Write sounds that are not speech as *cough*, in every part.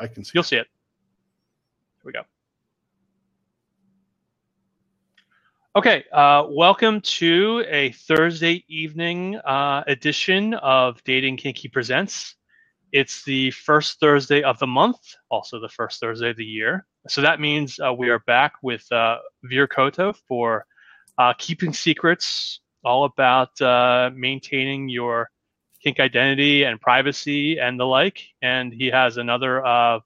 I can see. You'll see it. Here we go. Okay, uh, welcome to a Thursday evening uh, edition of Dating Kinky Presents. It's the first Thursday of the month, also the first Thursday of the year. So that means uh, we are back with uh, Vir Cotto for uh, Keeping Secrets, all about uh, maintaining your kink identity and privacy and the like. And he has another uh,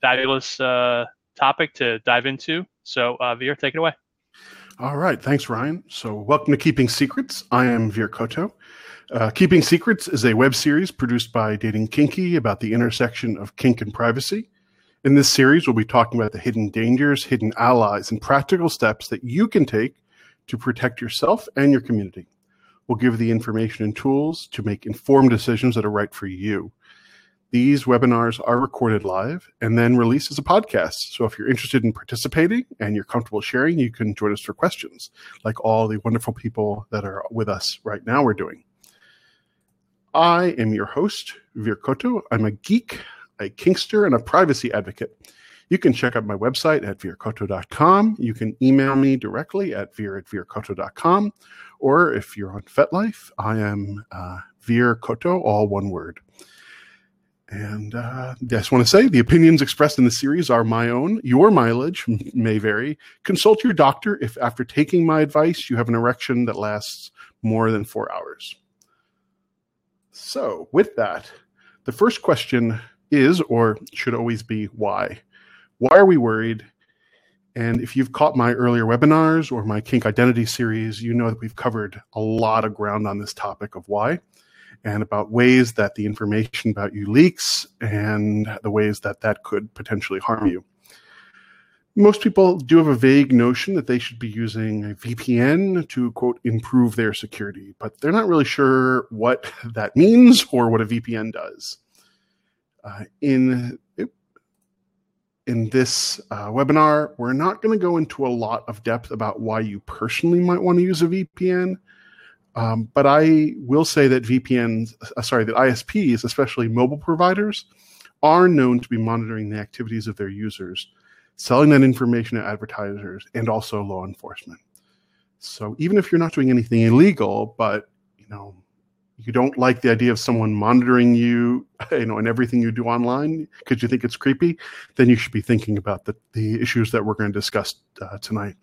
fabulous uh, topic to dive into. So, uh, Vir, take it away. All right. Thanks, Ryan. So, welcome to Keeping Secrets. I am Vir Cotto. Uh, Keeping Secrets is a web series produced by Dating Kinky about the intersection of kink and privacy. In this series, we'll be talking about the hidden dangers, hidden allies, and practical steps that you can take to protect yourself and your community. We'll give the information and tools to make informed decisions that are right for you. These webinars are recorded live and then released as a podcast. So if you're interested in participating and you're comfortable sharing, you can join us for questions, like all the wonderful people that are with us right now we're doing. I am your host, Vir Cotto. I'm a geek, a kinkster, and a privacy advocate. You can check out my website at vircotto.com. You can email me directly at vir at vircotto.com. Or if you're on FetLife, I am uh, Cotto, all one word. And uh, I just want to say the opinions expressed in the series are my own. Your mileage may vary. Consult your doctor if, after taking my advice, you have an erection that lasts more than four hours. So, with that, the first question is, or should always be, why? Why are we worried? And if you've caught my earlier webinars or my kink identity series, you know that we've covered a lot of ground on this topic of why and about ways that the information about you leaks and the ways that that could potentially harm you. Most people do have a vague notion that they should be using a VPN to, quote, improve their security, but they're not really sure what that means or what a VPN does. Uh, in in this uh, webinar, we're not going to go into a lot of depth about why you personally might want to use a VPN. Um, but I will say that VPNs, uh, sorry, that ISPs, especially mobile providers, are known to be monitoring the activities of their users, selling that information to advertisers and also law enforcement. So even if you're not doing anything illegal, but you know, you don't like the idea of someone monitoring you, *laughs* you know, and everything you do online because you think it's creepy, then you should be thinking about the, the issues that we're going to discuss uh, tonight.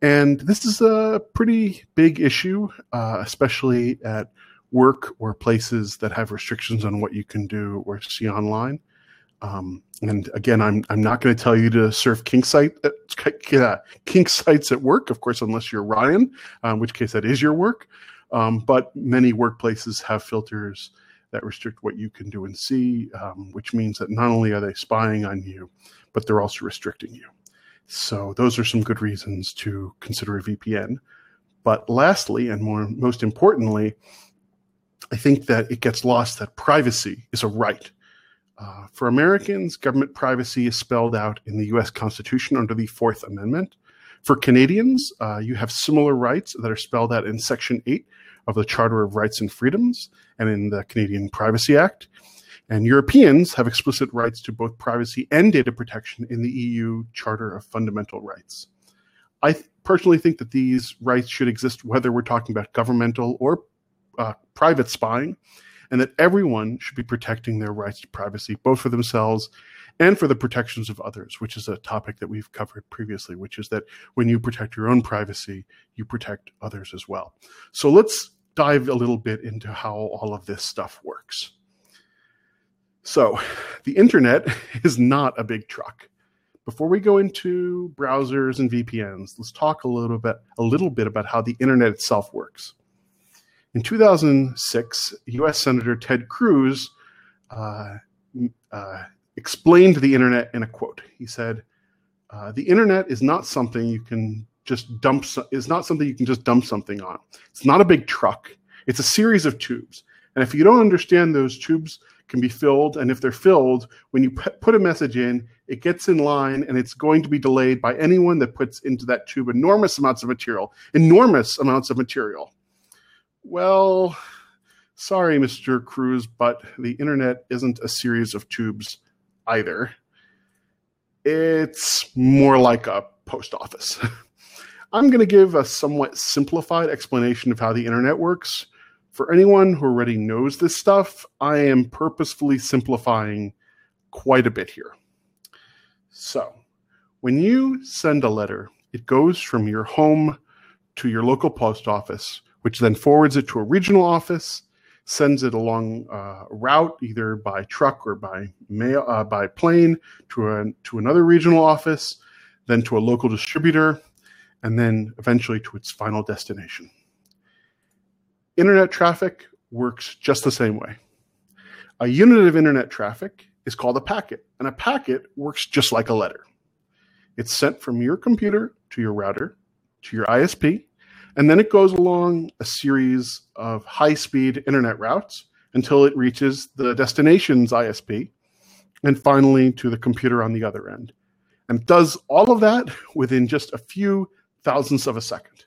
And this is a pretty big issue, uh, especially at work or places that have restrictions on what you can do or see online. Um, and again, I'm I'm not going to tell you to surf kink site uh, *laughs* kink sites at work, of course, unless you're Ryan, uh, in which case that is your work. Um, but many workplaces have filters that restrict what you can do and see, um, which means that not only are they spying on you, but they're also restricting you. So those are some good reasons to consider a VPN. But lastly, and more most importantly, I think that it gets lost that privacy is a right. Uh, for Americans, government privacy is spelled out in the US Constitution under the Fourth Amendment. For Canadians, uh, you have similar rights that are spelled out in Section 8 of the Charter of Rights and Freedoms and in the Canadian Privacy Act. And Europeans have explicit rights to both privacy and data protection in the EU Charter of Fundamental Rights. I th- personally think that these rights should exist whether we're talking about governmental or uh, private spying, and that everyone should be protecting their rights to privacy, both for themselves and for the protections of others, which is a topic that we've covered previously, which is that when you protect your own privacy, you protect others as well. So let's dive a little bit into how all of this stuff works. So, the internet *laughs* is not a big truck. Before we go into browsers and VPNs, let's talk a little bit a little bit about how the internet itself works. In 2006, U.S. Senator Ted Cruz uh, uh, explained the internet in a quote. He said, uh, "The internet is not something you can just dump. Is not something you can just dump something on. It's not a big truck. It's a series of tubes. And if you don't understand those tubes can be filled. And if they're filled, when you put a message in, it gets in line and it's going to be delayed by anyone that puts into that tube enormous amounts of material. Enormous amounts of material. Well, sorry, Mr. Cruz, but the internet isn't a series of tubes either. It's more like a post office. *laughs* I'm going to give a somewhat simplified explanation of how the internet works. For anyone who already knows this stuff, I am purposefully simplifying quite a bit here. So, when you send a letter, it goes from your home to your local post office, which then forwards it to a regional office, sends it along uh, a route either by truck or by mail uh, by plane to a, to another regional office, then to a local distributor, and then eventually to its final destination. Internet traffic works just the same way. A unit of internet traffic is called a packet, and a packet works just like a letter. It's sent from your computer to your router to your ISP, and then it goes along a series of high speed internet routes until it reaches the destination's ISP and finally to the computer on the other end. And does all of that *laughs* within just a few thousandths of a second.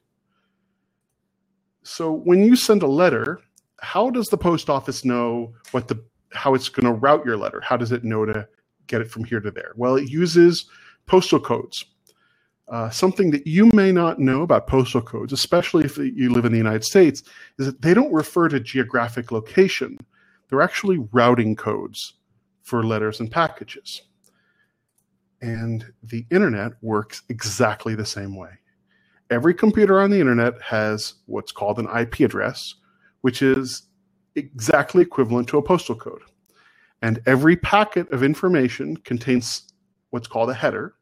So when you send a letter, how does the post office know what the how it's going to route your letter? How does it know to get it from here to there? Well, it uses postal codes. Uh, something that you may not know about postal codes, especially if you live in the United States, is that they don't refer to geographic location. They're actually routing codes for letters and packages. And the internet works exactly the same way every computer on the internet has what's called an IP address, which is exactly equivalent to a postal code. And every packet of information contains what's called a header.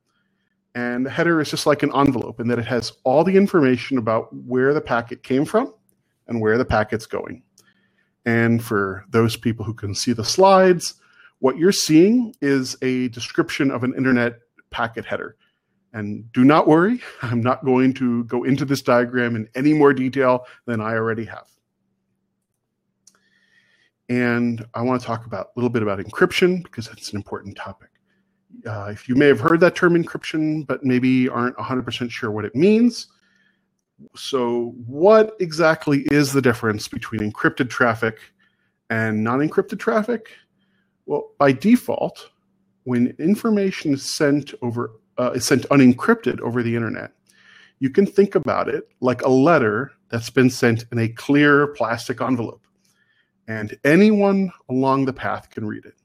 And the header is just like an envelope in that it has all the information about where the packet came from and where the packet's going. And for those people who can see the slides, what you're seeing is a description of an internet packet header. And do not worry, *laughs* I'm not going to go into this diagram in any more detail than I already have. And I want to talk about a little bit about encryption because that's an important topic. Uh, if you may have heard that term encryption, but maybe aren't 100% sure what it means. So, what exactly is the difference between encrypted traffic and non encrypted traffic? Well, by default, when information is sent over uh, is sent unencrypted over the internet. You can think about it like a letter that's been sent in a clear plastic envelope, and anyone along the path can read it.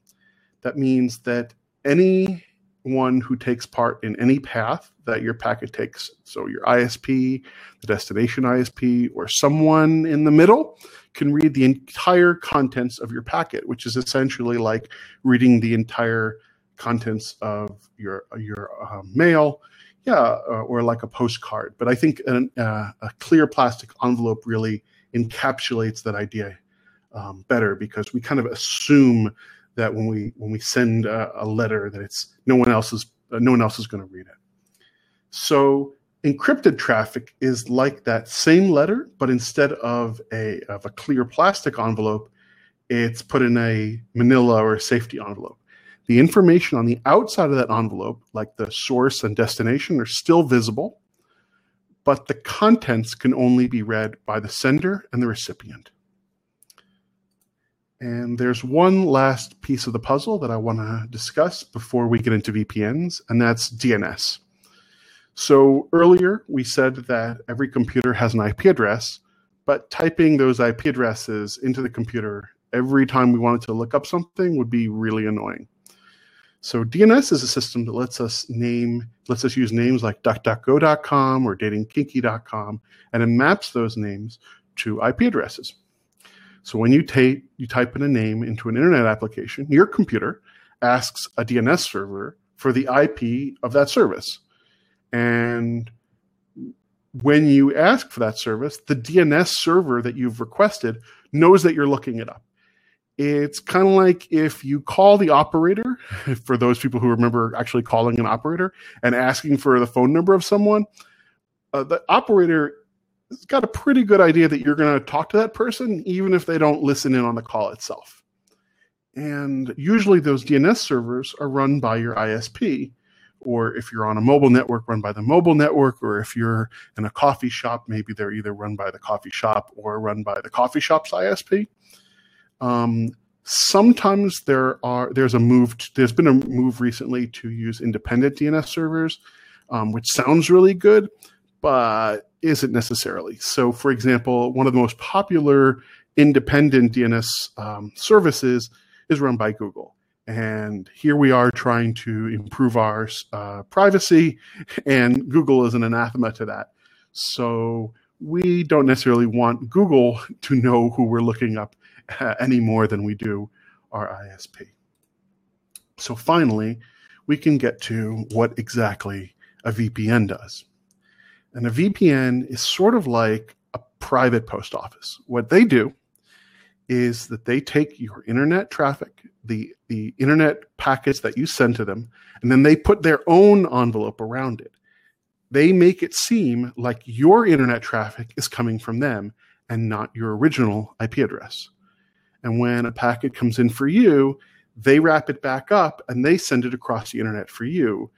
That means that anyone who takes part in any path that your packet takes, so your ISP, the destination ISP, or someone in the middle, can read the entire contents of your packet, which is essentially like reading the entire contents of your your uh, mail, yeah, uh, or like a postcard. But I think an, uh, a clear plastic envelope really encapsulates that idea um, better because we kind of assume that when we when we send a, a letter that it's no one else is uh, no one else is going to read it. So encrypted traffic is like that same letter, but instead of a of a clear plastic envelope, it's put in a manila or a safety envelope. The information on the outside of that envelope, like the source and destination, are still visible, but the contents can only be read by the sender and the recipient. And there's one last piece of the puzzle that I want to discuss before we get into VPNs, and that's DNS. So earlier we said that every computer has an IP address, but typing those IP addresses into the computer every time we wanted to look up something would be really annoying. So DNS is a system that lets us name, lets us use names like DuckDuckGo.com or DatingKinky.com, and it maps those names to IP addresses. So when you, ta- you type in a name into an internet application, your computer asks a DNS server for the IP of that service. And when you ask for that service, the DNS server that you've requested knows that you're looking it up. It's kind of like if you call the operator, *laughs* for those people who remember actually calling an operator and asking for the phone number of someone, uh, the operator has got a pretty good idea that you're going to talk to that person, even if they don't listen in on the call itself. And usually those DNS servers are run by your ISP, or if you're on a mobile network, run by the mobile network, or if you're in a coffee shop, maybe they're either run by the coffee shop or run by the coffee shop's ISP. Um, Sometimes there are there's a move. To, there's been a move recently to use independent DNS servers, um, which sounds really good, but isn't necessarily. So, for example, one of the most popular independent DNS um, services is run by Google. And here we are trying to improve our uh, privacy, *laughs* and Google is an anathema to that. So we don't necessarily want Google *laughs* to know who we're looking up *laughs* any more than we do our ISP. So finally, we can get to what exactly a VPN does. And a VPN is sort of like a private post office. What they do is that they take your internet traffic, the, the internet packets that you send to them, and then they put their own envelope around it. They make it seem like your internet traffic is coming from them and not your original IP address. And when a packet comes in for you, they wrap it back up and they send it across the internet for you.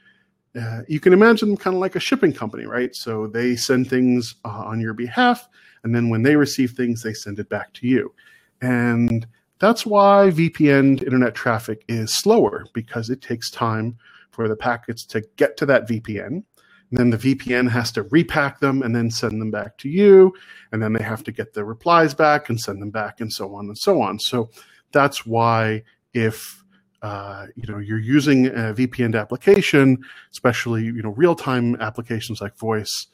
Uh, you can imagine them kind of like a shipping company, right? So they send things uh, on your behalf, and then when they receive things, they send it back to you. And that's why VPN internet traffic is slower because it takes time for the packets to get to that VPN. And then the VPN has to repack them and then send them back to you. And then they have to get the replies back and send them back and so on and so on. So that's why if uh, you know you're using a VPN application, especially you know real-time applications like voice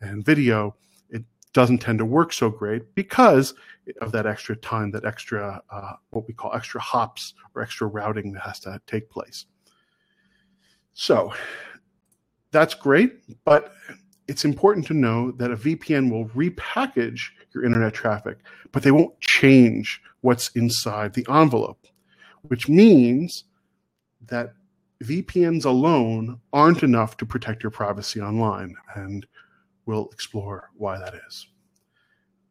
and video, it doesn't tend to work so great because of that extra time, that extra, uh, what we call extra hops or extra routing that has to take place. So that's great, but it's important to know that a VPN will repackage your internet traffic, but they won't change what's inside the envelope, which means that VPNs alone aren't enough to protect your privacy online. And we'll explore why that is.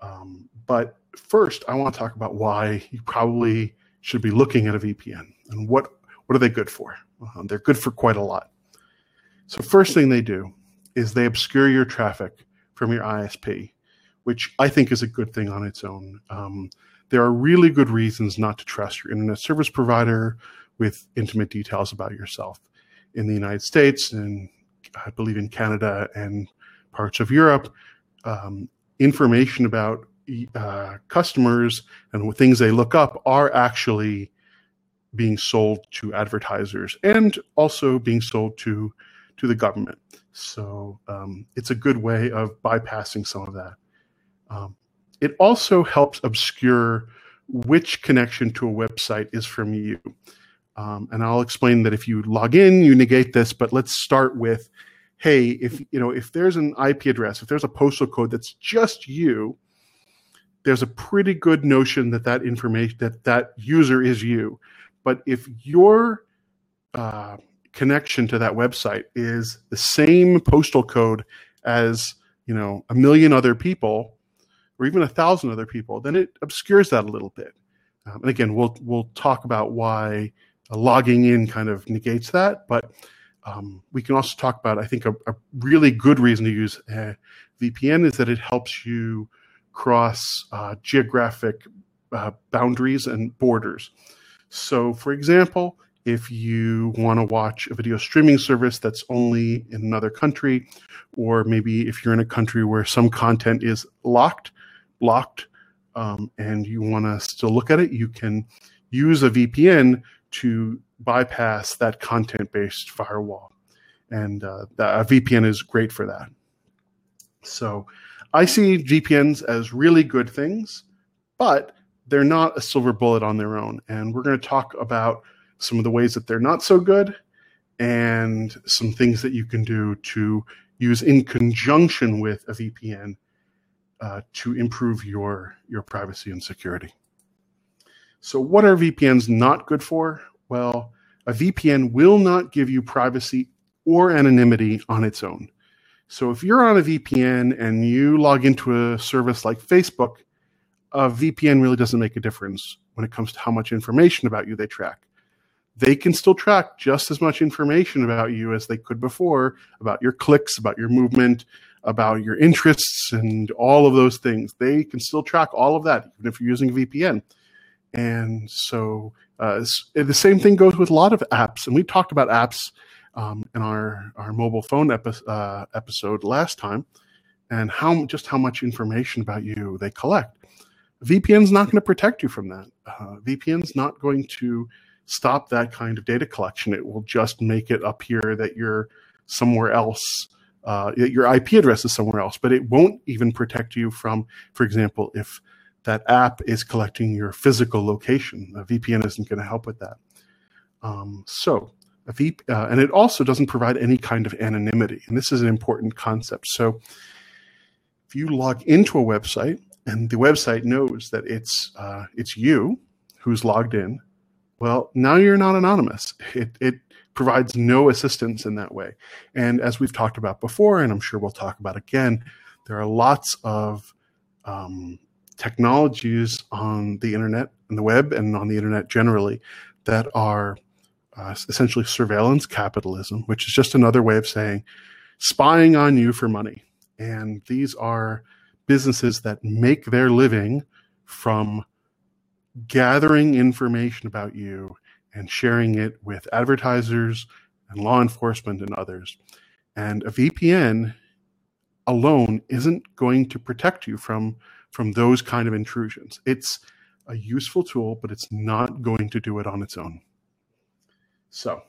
Um, but first, I want to talk about why you probably should be looking at a VPN and what what are they good for? Um, they're good for quite a lot. So first thing they do is they obscure your traffic from your ISP, which I think is a good thing on its own. Um, there are really good reasons not to trust your internet service provider with intimate details about yourself. In the United States and I believe in Canada and parts of Europe, um, information about uh, customers and things they look up are actually being sold to advertisers and also being sold to to the government. So um, it's a good way of bypassing some of that. Um, it also helps obscure which connection to a website is from you. Um, and I'll explain that if you log in, you negate this, but let's start with, hey, if you know if there's an IP address, if there's a postal code that's just you, there's a pretty good notion that that information that that user is you but if your uh, connection to that website is the same postal code as you know a million other people or even a thousand other people then it obscures that a little bit um, and again we'll we'll talk about why uh, logging in kind of negates that but um, we can also talk about i think a, a really good reason to use vpn is that it helps you cross uh, geographic uh, boundaries and borders. So, for example, if you want to watch a video streaming service that's only in another country, or maybe if you're in a country where some content is locked, blocked, um, and you want to still look at it, you can use a VPN to bypass that content based firewall. And uh, a VPN is great for that. So, I see VPNs as really good things, but they're not a silver bullet on their own. And we're going to talk about some of the ways that they're not so good and some things that you can do to use in conjunction with a VPN uh, to improve your, your privacy and security. So, what are VPNs not good for? Well, a VPN will not give you privacy or anonymity on its own. So if you're on a VPN and you log into a service like Facebook, a VPN really doesn't make a difference when it comes to how much information about you they track. They can still track just as much information about you as they could before about your clicks, about your movement, about your interests, and all of those things. They can still track all of that, even if you're using a VPN. And so uh, the same thing goes with a lot of apps. And we talked about apps um, in our, our mobile phone epi- uh, episode last time and how just how much information about you they collect. VPN's not going to protect you from that. Uh, VPN's not going to stop that kind of data collection. It will just make it appear that you're somewhere else. Uh, your IP address is somewhere else, but it won't even protect you from, for example, if that app is collecting your physical location. A VPN isn't going to help with that. Um, so, a uh, and it also doesn't provide any kind of anonymity. And this is an important concept. So, if you log into a website and the website knows that it's uh, it's you who's logged in, well, now you're not anonymous. It it provides no assistance in that way. And as we've talked about before, and I'm sure we'll talk about again, there are lots of um, technologies on the internet and the web and on the internet generally that are uh, essentially surveillance capitalism, which is just another way of saying spying on you for money. And these are businesses that make their living from gathering information about you and sharing it with advertisers and law enforcement and others. And a VPN alone isn't going to protect you from from those kind of intrusions. It's a useful tool, but it's not going to do it on its own. So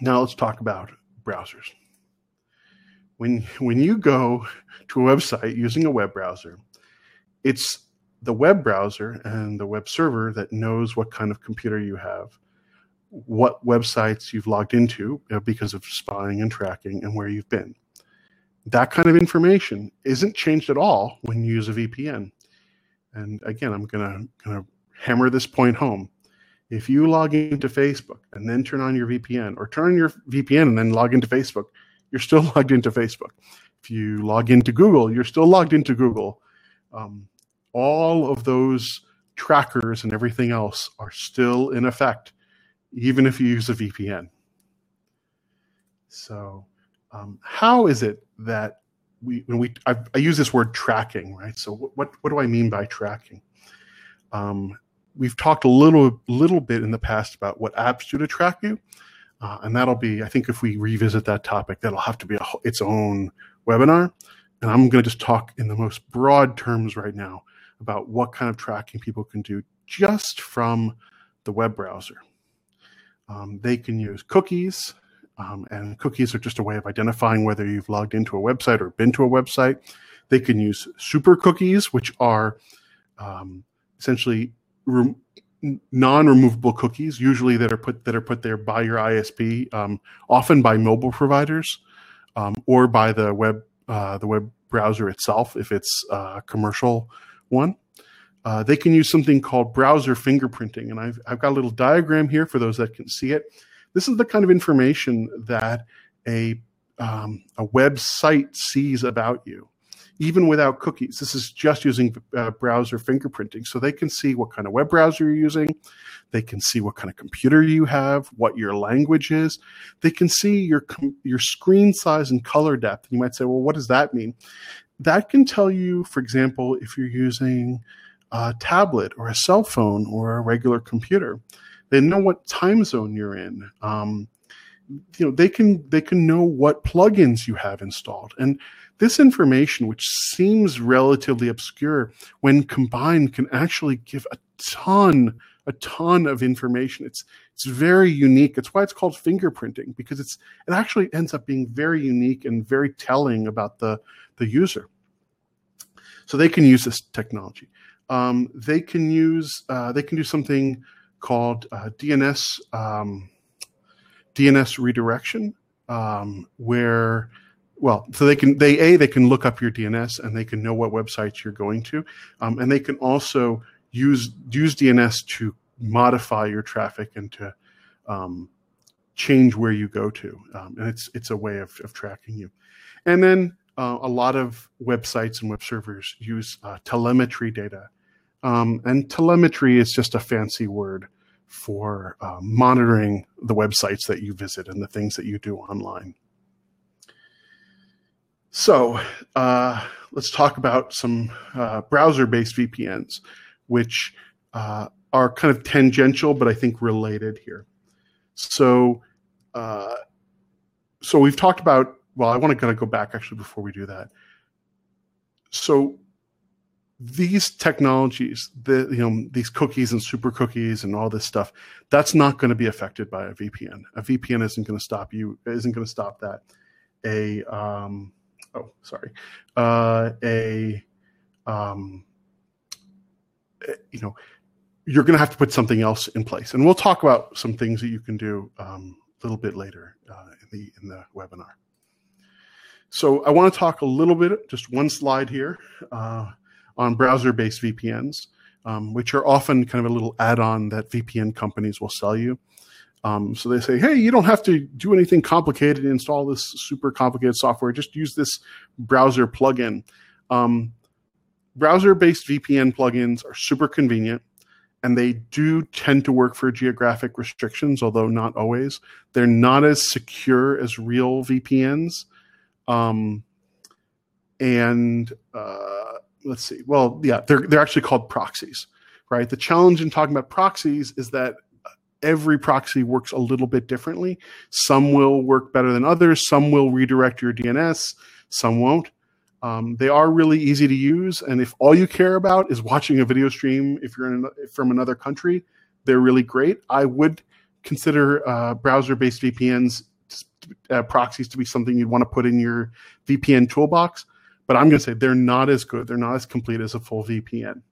now let's talk about browsers. When, when you go to a website using a web browser, it's the web browser and the web server that knows what kind of computer you have, what websites you've logged into uh, because of spying and tracking, and where you've been that kind of information isn't changed at all when you use a VPN. And again, I'm gonna gonna hammer this point home. If you log into Facebook and then turn on your VPN, or turn on your VPN and then log into Facebook, you're still *laughs* logged into Facebook. If you log into Google, you're still logged into Google. Um, all of those trackers and everything else are still in effect, even if you use a VPN. So um, how is it that we when we I, I, use this word tracking, right? So what what, do I mean by tracking? Um, we've talked a little little bit in the past about what apps do to track you, uh, and that'll be I think if we revisit that topic, that'll have to be a, its own webinar. And I'm going to just talk in the most broad terms right now about what kind of tracking people can do just from the web browser. Um, they can use cookies. Um, and cookies are just a way of identifying whether you've logged into a website or been to a website. They can use super cookies, which are um, essentially re- non-removable cookies, usually that are put that are put there by your ISP, um, often by mobile providers um, or by the web uh, the web browser itself if it's a commercial one. Uh, they can use something called browser fingerprinting, and I've I've got a little diagram here for those that can see it. This is the kind of information that a um, a website sees about you, even without cookies. This is just using uh, browser fingerprinting, so they can see what kind of web browser you're using. They can see what kind of computer you have, what your language is. They can see your your screen size and color depth. You might say, well, what does that mean? That can tell you, for example, if you're using a tablet or a cell phone or a regular computer. They know what time zone you're in. Um, you know, they can they can know what plugins you have installed, and this information, which seems relatively obscure, when combined, can actually give a ton a ton of information. It's it's very unique. It's why it's called fingerprinting because it's it actually ends up being very unique and very telling about the the user. So they can use this technology. Um, they can use uh, they can do something called uh, DNS um, DNS redirection, um, where well, so they can they a they can look up your DNS and they can know what websites you're going to, um, and they can also use use DNS to modify your traffic and to um, change where you go to, um, and it's it's a way of, of tracking you, and then. Uh, a lot of websites and web servers use uh, telemetry data um, and telemetry is just a fancy word for uh, monitoring the websites that you visit and the things that you do online. So uh, let's talk about some uh, browser based VPNs, which uh, are kind of tangential, but I think related here. So, so we've talked about. Well, I want to kind of go back actually before we do that. So, these technologies, the you know these cookies and super cookies and all this stuff, that's not going to be affected by a VPN. A VPN isn't going to stop you. Isn't going to stop that. A um, oh sorry, uh, a um, eh, you know you're going to have to put something else in place, and we'll talk about some things that you can do um, a little bit later uh, in the in the webinar. So I want to talk a little bit, just one slide here, uh, on browser-based VPNs, um, which are often kind of a little add-on that VPN companies will sell you. Um, so they say, hey, you don't have to do anything complicated, install this super complicated software. Just use this browser plugin. Um, browser-based VPN plugins are super convenient and they do tend to work for geographic restrictions, although not always. They're not as secure as real VPNs. Um, and uh, let's see. Well, yeah, they're they're actually called proxies, right? The challenge in talking about proxies is that every proxy works a little bit differently. Some will work better than others. Some will redirect your DNS. Some won't. Um, they are really easy to use, and if all you care about is watching a video stream, if you're in, from another country, they're really great. I would consider uh, browser-based VPNs uh, proxies to be something you'd want to put in your VPN toolbox, but I'm going to say they're not as good. They're not as complete as a full VPN.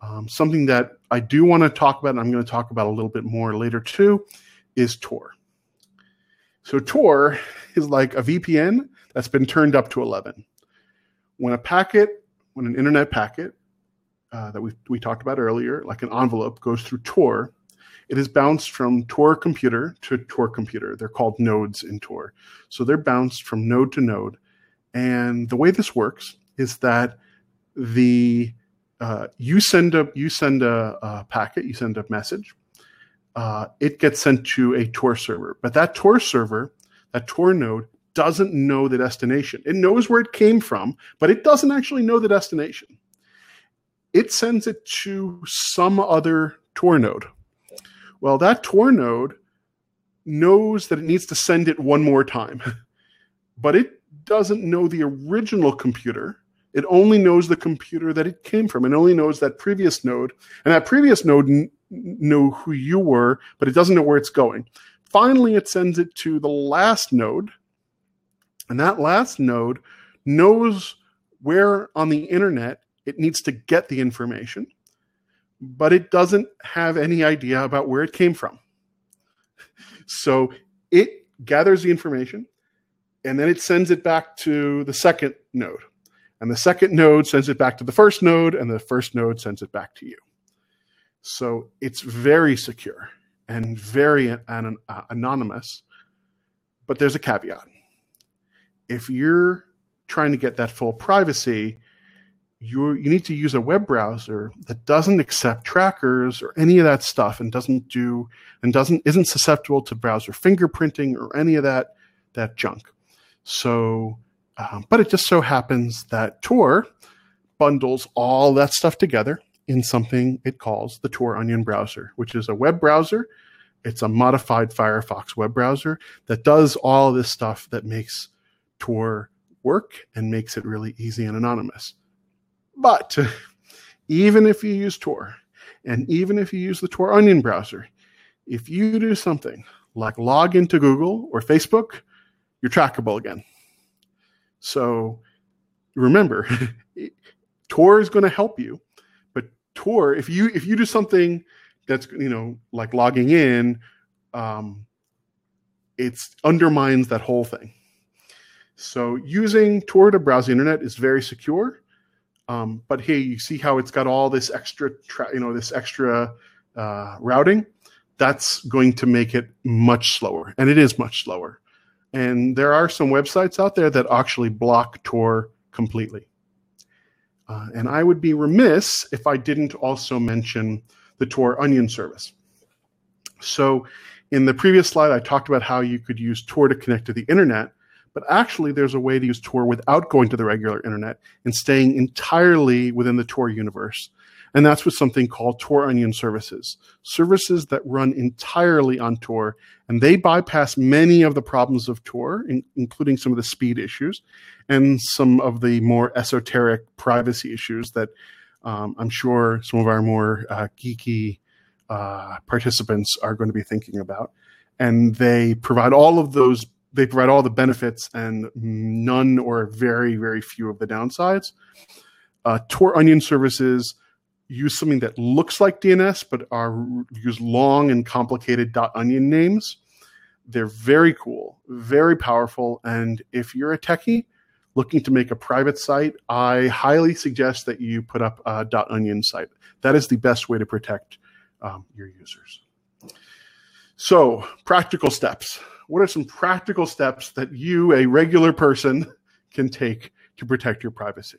Um, something that I do want to talk about, and I'm going to talk about a little bit more later too, is Tor. So Tor is like a VPN that's been turned up to 11 when a packet, when an internet packet uh, that we, we talked about earlier, like an envelope, goes through Tor, it is bounced from Tor computer to Tor computer. They're called nodes in Tor. So they're bounced from node to node. And the way this works is that the uh, you send a you send a, a, packet, you send a message. Uh, it gets sent to a Tor server, but that Tor server, that Tor node, doesn't know the destination. It knows where it came from, but it doesn't actually know the destination. It sends it to some other Tor node. Well, that Tor node knows that it needs to send it one more time, *laughs* but it doesn't know the original computer. It only knows the computer that it came from. It only knows that previous node, and that previous node kn- knew who you were, but it doesn't know where it's going. Finally, it sends it to the last node, and that last node knows where on the internet it needs to get the information, but it doesn't have any idea about where it came from. So it gathers the information and then it sends it back to the second node. And the second node sends it back to the first node, and the first node sends it back to you. So it's very secure and very an- uh, anonymous, but there's a caveat if you're trying to get that full privacy, you you need to use a web browser that doesn't accept trackers or any of that stuff and doesn't do and doesn't isn't susceptible to browser fingerprinting or any of that that junk. So, um, but it just so happens that Tor bundles all that stuff together in something it calls the Tor Onion browser, which is a web browser. It's a modified Firefox web browser that does all this stuff that makes Tor work and makes it really easy and anonymous. But *laughs* even if you use Tor, and even if you use the Tor Onion browser, if you do something like log into Google or Facebook, you're trackable again. So remember, *laughs* Tor is going to help you, but Tor, if you if you do something that's you know like logging in, um, it undermines that whole thing. So using Tor to browse the internet is very secure. Um, but hey, you see how it's got all this extra, tra- you know, this extra uh, routing. That's going to make it much slower, and it is much slower. And there are some websites out there that actually block Tor completely. Uh, and I would be remiss if I didn't also mention the Tor Onion service. So, in the previous slide, I talked about how you could use Tor to connect to the internet but actually there's a way to use Tor without going to the regular internet and staying entirely within the Tor universe. And that's with something called Tor Onion services, services that run entirely on Tor, and they bypass many of the problems of Tor, in, including some of the speed issues and some of the more esoteric privacy issues that um, I'm sure some of our more uh, geeky uh, participants are going to be thinking about. And they provide all of those, they provide all the benefits and none or very, very few of the downsides. Uh, Tor Onion services use something that looks like DNS, but are use long and complicated dot .onion names. They're very cool, very powerful, and if you're a techie looking to make a private site, I highly suggest that you put up a dot .onion site. That is the best way to protect um, your users. So, practical steps. What are some practical steps that you, a regular person, can take to protect your privacy?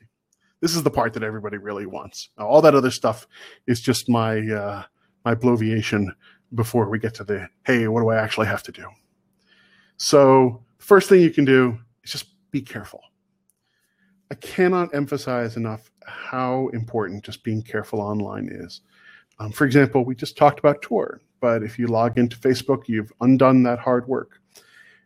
This is the part that everybody really wants. All that other stuff is just my uh, my bloviation before we get to the hey, what do I actually have to do? So, first thing you can do is just be careful. I cannot emphasize enough how important just being careful online is. Um, for example, we just talked about Tor, but if you log into Facebook, you've undone that hard work.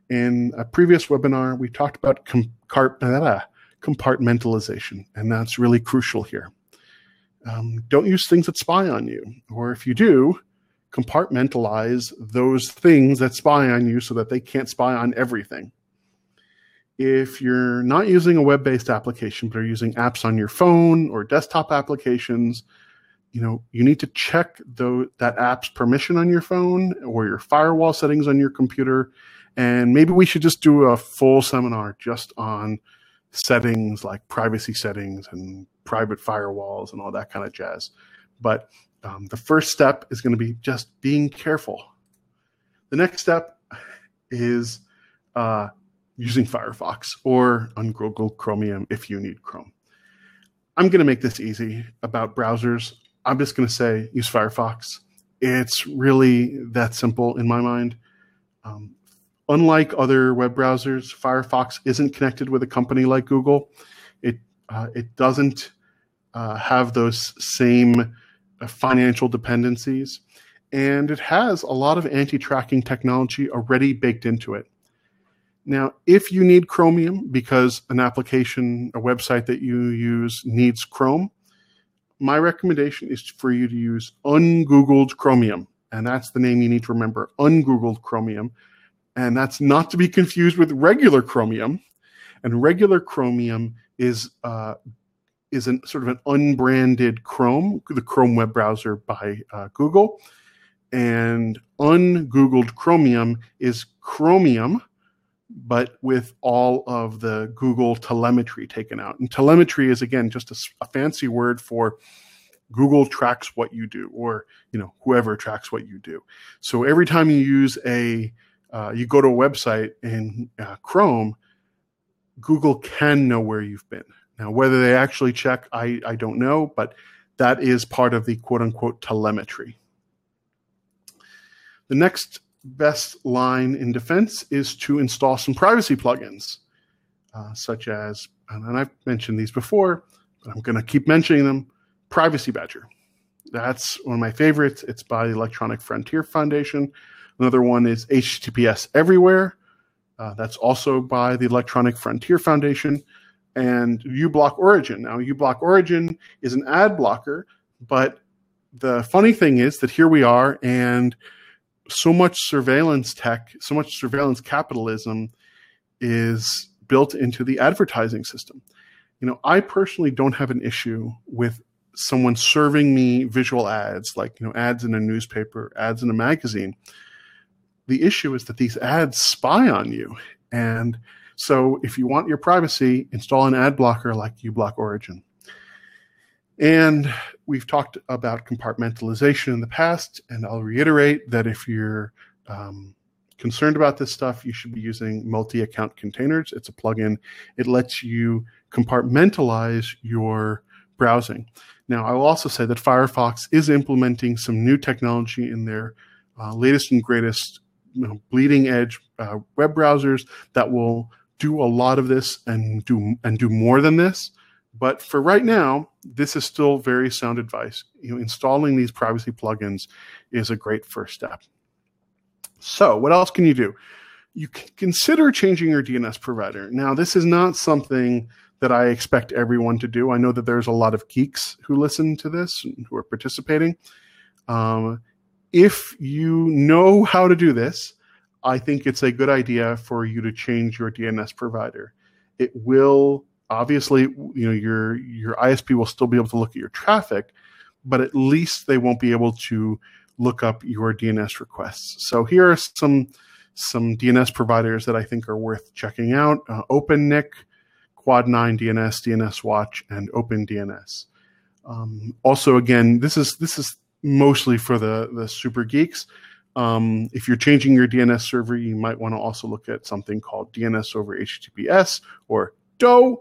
In a previous webinar, we talked about compartmentalization, and that's really crucial here. Um, don't use things that spy on you, or if you do, compartmentalize those things that spy on you so that they can't spy on everything. If you're not using a web based application, but are using apps on your phone or desktop applications, you know you need to check though that app's permission on your phone or your firewall settings on your computer. And maybe we should just do a full seminar just on settings like privacy settings and private firewalls and all that kind of jazz. But um, the first step is going to be just being careful. The next step is uh, using firefox or ungoogled chromium if you need chrome. I'm going to make this easy about browsers I'm just going to say use Firefox. It's really that simple in my mind. Um, unlike other web browsers, Firefox isn't connected with a company like Google. It uh, it doesn't uh, have those same uh, financial dependencies, and it has a lot of anti-tracking technology already baked into it. Now, if you need Chromium because an application, a website that you use needs Chrome, my recommendation is for you to use ungoogled Chromium. And that's the name you need to remember ungoogled Chromium. And that's not to be confused with regular Chromium. And regular Chromium is uh, is an, sort of an unbranded Chrome, the Chrome web browser by uh, Google. And ungoogled Chromium is Chromium, but with all of the Google telemetry taken out. And telemetry is again just a, a, fancy word for Google tracks what you do, or you know whoever tracks what you do. So every time you use a, uh, you go to a website in uh, Chrome, Google can know where you've been. Now, whether they actually check, I, I don't know, but that is part of the quote unquote telemetry. The next best line in defense is to install some privacy plugins, uh, such as, and I've mentioned these before, but I'm going to keep mentioning them Privacy Badger. That's one of my favorites. It's by the Electronic Frontier Foundation. Another one is HTTPS Everywhere. Uh, that's also by the Electronic Frontier Foundation. And uBlock Origin. Now, uBlock Origin is an ad blocker, but the funny thing is that here we are, and so much surveillance tech, so much surveillance capitalism is built into the advertising system. You know, I personally don't have an issue with someone serving me visual ads, like, you know, ads in a newspaper, ads in a magazine. The issue is that these ads spy on you. And so if you want your privacy, install an ad blocker like uBlock Origin. And we've talked about compartmentalization in the past, and I'll reiterate that if you're um, concerned about this stuff, you should be using multi account containers. It's a plugin, it lets you compartmentalize your browsing. Now, I will also say that Firefox is implementing some new technology in their uh, latest and greatest you know, bleeding edge uh, web browsers that will do a lot of this and do and do more than this But for right now, this is still very sound advice. You know, installing these privacy plugins is a great first step. So, what else can you do? You can consider changing your DNS provider. Now, this is not something that I expect everyone to do. I know that there's a lot of geeks who listen to this and who are participating. Um, if you know how to do this, I think it's a good idea for you to change your DNS provider. It will obviously, you know, your your ISP will still be able to look at your traffic, but at least they won't be able to look up your DNS requests. So here are some some DNS providers that I think are worth checking out: uh, OpenNIC, Quad9 DNS, DNS Watch, and OpenDNS. Um, also, again, this is this is mostly for the the super geeks. Um, if you're changing your DNS server, you might want to also look at something called DNS over HTTPS or DOE.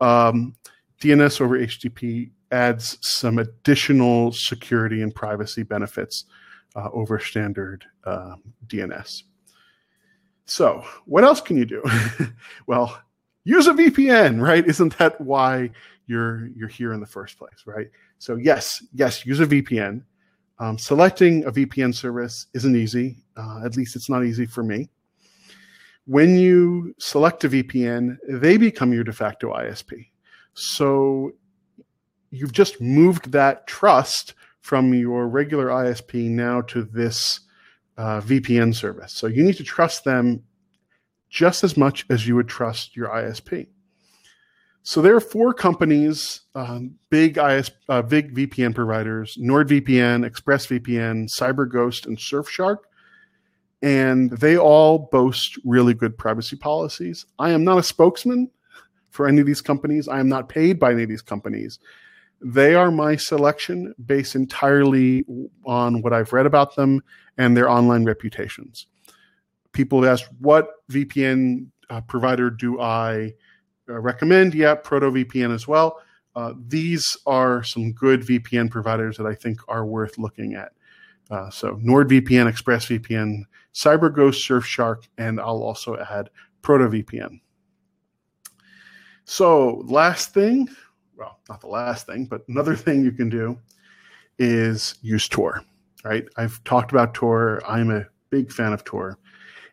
Um, DNS over HTTP adds some additional security and privacy benefits uh, over standard uh, DNS. So, what else can you do? *laughs* well, use a VPN, right? Isn't that why you're you're here in the first place, right? So, yes, yes, use a VPN. Um, selecting a VPN service isn't easy. Uh, at least it's not easy for me. When you select a VPN, they become your de facto ISP. So you've just moved that trust from your regular ISP now to this uh, VPN service. So you need to trust them just as much as you would trust your ISP. So there are four companies, um, big IS, uh, big VPN providers: NordVPN, ExpressVPN, CyberGhost, and Surfshark. And they all boast really good privacy policies. I am not a spokesman for any of these companies. I am not paid by any of these companies. They are my selection based entirely on what I've read about them and their online reputations. People have asked, what VPN uh, provider do I uh, recommend. Yeah, ProtonVPN as well. Uh, these are some good VPN providers that I think are worth looking at. Uh, so NordVPN, ExpressVPN, CyberGhost, Surfshark, and I'll also add ProtonVPN. So last thing, well, not the last thing, but another *laughs* thing you can do is use Tor. Right? I've talked about Tor. I'm a big fan of Tor.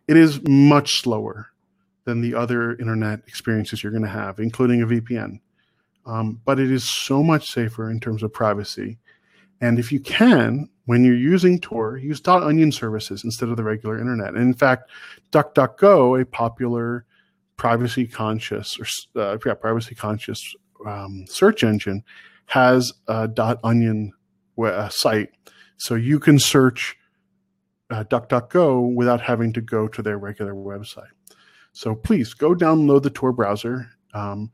It is much slower than the other internet experiences you're going to have, including a VPN. Um, but it is so much safer in terms of privacy. And if you can, when you're using Tor, use .onion services instead of the regular internet. And in fact, DuckDuckGo, a popular privacy conscious or uh, yeah, privacy conscious um, search engine, has a .onion uh, site, so you can search uh, DuckDuckGo without having to go to their regular website. So please go download the Tor browser. Um,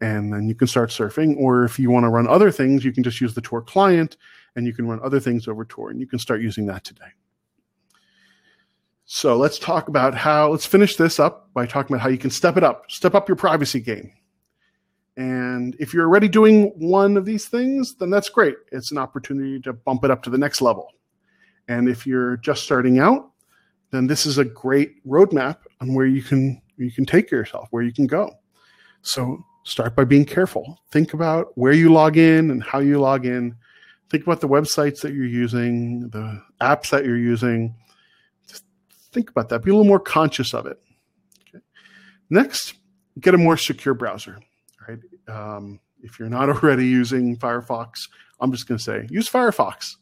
and then you can start surfing. Or if you want to run other things, you can just use the Tor client and you can run other things over Tor, and you can start using that today. So let's talk about how, let's finish this up by talking about how you can step it up, step up your privacy game. And if you're already doing one of these things, then that's great. It's an opportunity to bump it up to the next level. And if you're just starting out, then this is a great roadmap on where you can you can take yourself, where you can go. So start by being careful. Think about where you log in and how you log in. Think about the websites that you're using, the apps that you're using. Just think about that. Be a little more conscious of it. Okay. Next, get a more secure browser. Right? Um, if you're not *laughs* already using Firefox, I'm just going to say use Firefox.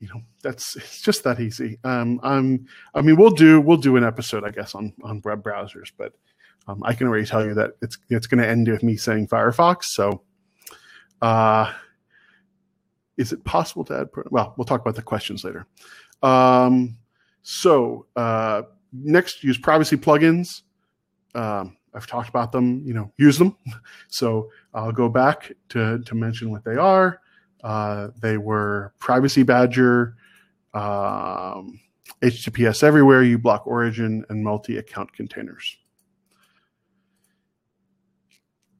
You know, that's it's just that easy. Um, I'm, I mean, we'll do we'll do an episode, I guess, on on web browsers, but um, I can already tell you that it's it's going to end with me saying Firefox. So, uh, is it possible to add? Well, we'll talk about the questions later. Um, so uh, next, use privacy plugins. Um, I've talked about them. You know, use them. *laughs* So I'll go back to to mention what they are. Uh, they were Privacy Badger, um, HTTPS Everywhere, uBlock Origin, and multi account containers.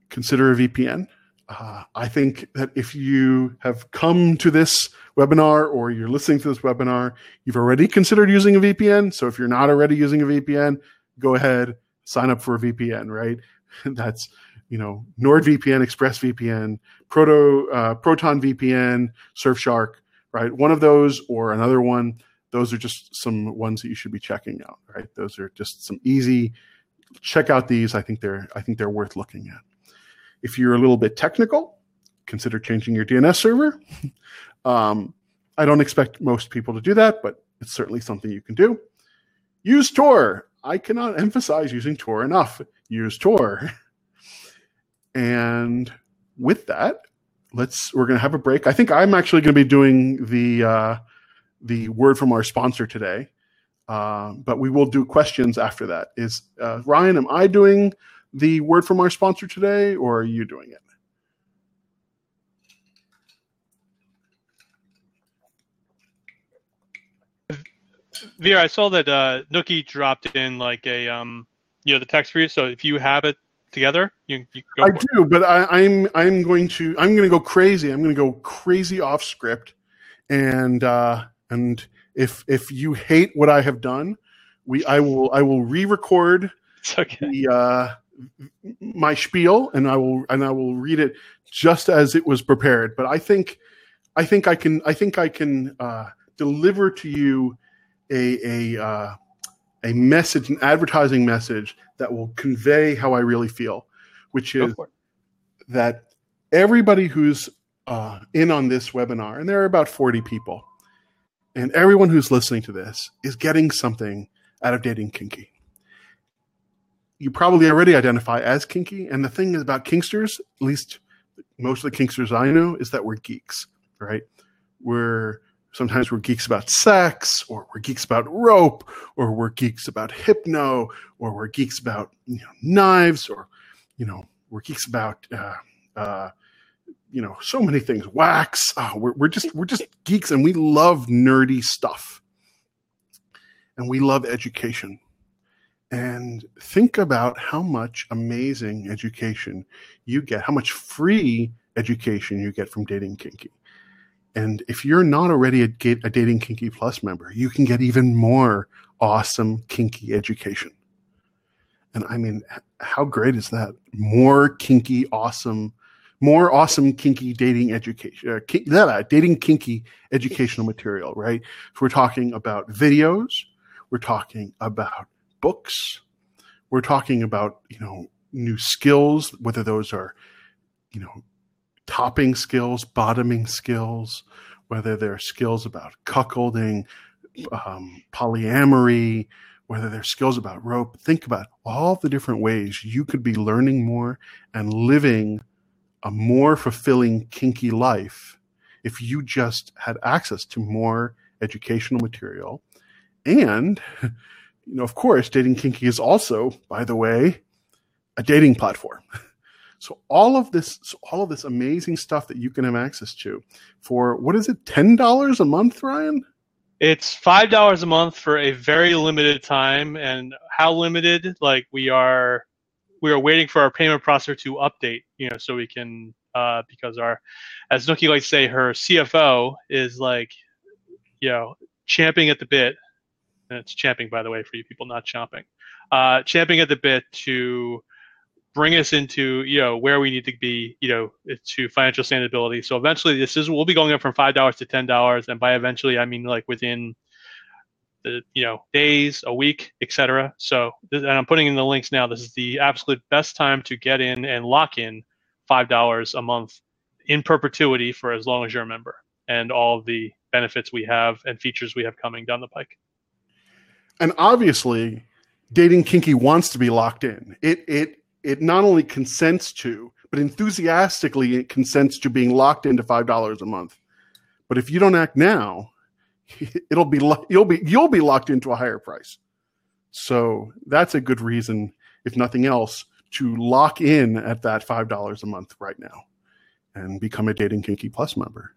Consider a VPN. Uh, I think that if you have come to this webinar or you're listening to this webinar, you've already considered using a VPN. So if you're not already using a VPN, go ahead, sign up for a VPN, right? *laughs* That's you know, NordVPN, ExpressVPN, Proto, uh, Proton VPN, Surfshark, right? One of those or another one. Those are just some ones that you should be checking out, right? Those are just some easy. Check out these. I think they're I think they're worth looking at. If you're a little bit technical, consider changing your DNS server. *laughs* um, I don't expect most people to do that, but it's certainly something you can do. Use Tor. I cannot emphasize using Tor enough. Use Tor. *laughs* And with that, let's we're going to have a break. I think I'm actually going to be doing the uh, the word from our sponsor today, uh, but we will do questions after that. Is uh, Ryan? Am I doing the word from our sponsor today, or are you doing it? Vera, I saw that uh, Nookie dropped in like a um, you know, the text for you. So if you have it together, you, you I do, it. but I, am I'm, I'm going to I'm going to go crazy. I'm going to go crazy off script, and uh, and if if you hate what I have done, we I will I will re-record *laughs* okay. the uh, my spiel, and I will and I will read it just as it was prepared. But I think I think I can I think I can uh, deliver to you a a uh, a message, an advertising message that will convey how I really feel, which is that everybody who's uh, in on this webinar, and there are about 40 people, and everyone who's listening to this is getting something out of dating kinky. You probably already identify as kinky, and the thing is about kinksters, at least most of the kinksters I know, is that we're geeks, right? We're Sometimes we're geeks about sex, or we're geeks about rope, or we're geeks about hypno, or we're geeks about you know, knives, or you know we're geeks about uh, uh, you know so many things. Wax. Oh, we're, we're just we're just geeks, and we love nerdy stuff, and we love education. And think about how much amazing education you get, how much free education you get from dating kinky. And if you're not already a, a Dating Kinky Plus member, you can get even more awesome kinky education. And I mean, how great is that? More kinky, awesome, more awesome kinky dating education, uh, kink, dating kinky educational material, right? So we're talking about videos, we're talking about books, we're talking about, you know, new skills, whether those are, you know, topping skills, bottoming skills, whether they're skills about cuckolding, um, polyamory, whether they're skills about rope. Think about all the different ways you could be learning more and living a more fulfilling kinky life if you just had access to more educational material. And, *laughs* you know, of course, Dating Kinky is also, by the way, a dating platform. *laughs* So all of this, so all of this amazing stuff that you can have access to for what is it, ten dollars a month, Ryan? It's five dollars a month for a very limited time, and how limited? Like we are, we are waiting for our payment processor to update, you know, so we can uh, because our, as Nookie likes to say, her CFO is like, you know, champing at the bit. It's champing, by the way, for you people not chomping. Uh, champing at the bit to bring us into you know where we need to be you know to financial sustainability. So eventually this is we'll be going up from five dollars to ten dollars and by eventually i mean like within the you know days a week etc so and i'm putting in the links now this is the absolute best time to get in and lock in five dollars a month in perpetuity for as long as you're a member and all the benefits we have and features we have coming down the pike and obviously dating kinky wants to be locked in it it it not only consents to, but enthusiastically it consents to being locked into five dollars a month. But if you don't act now, *laughs* it'll be you'll be you'll be locked into a higher price. So that's a good reason, if nothing else, to lock in at that five dollars a month right now, and become a Dating Kinky Plus member.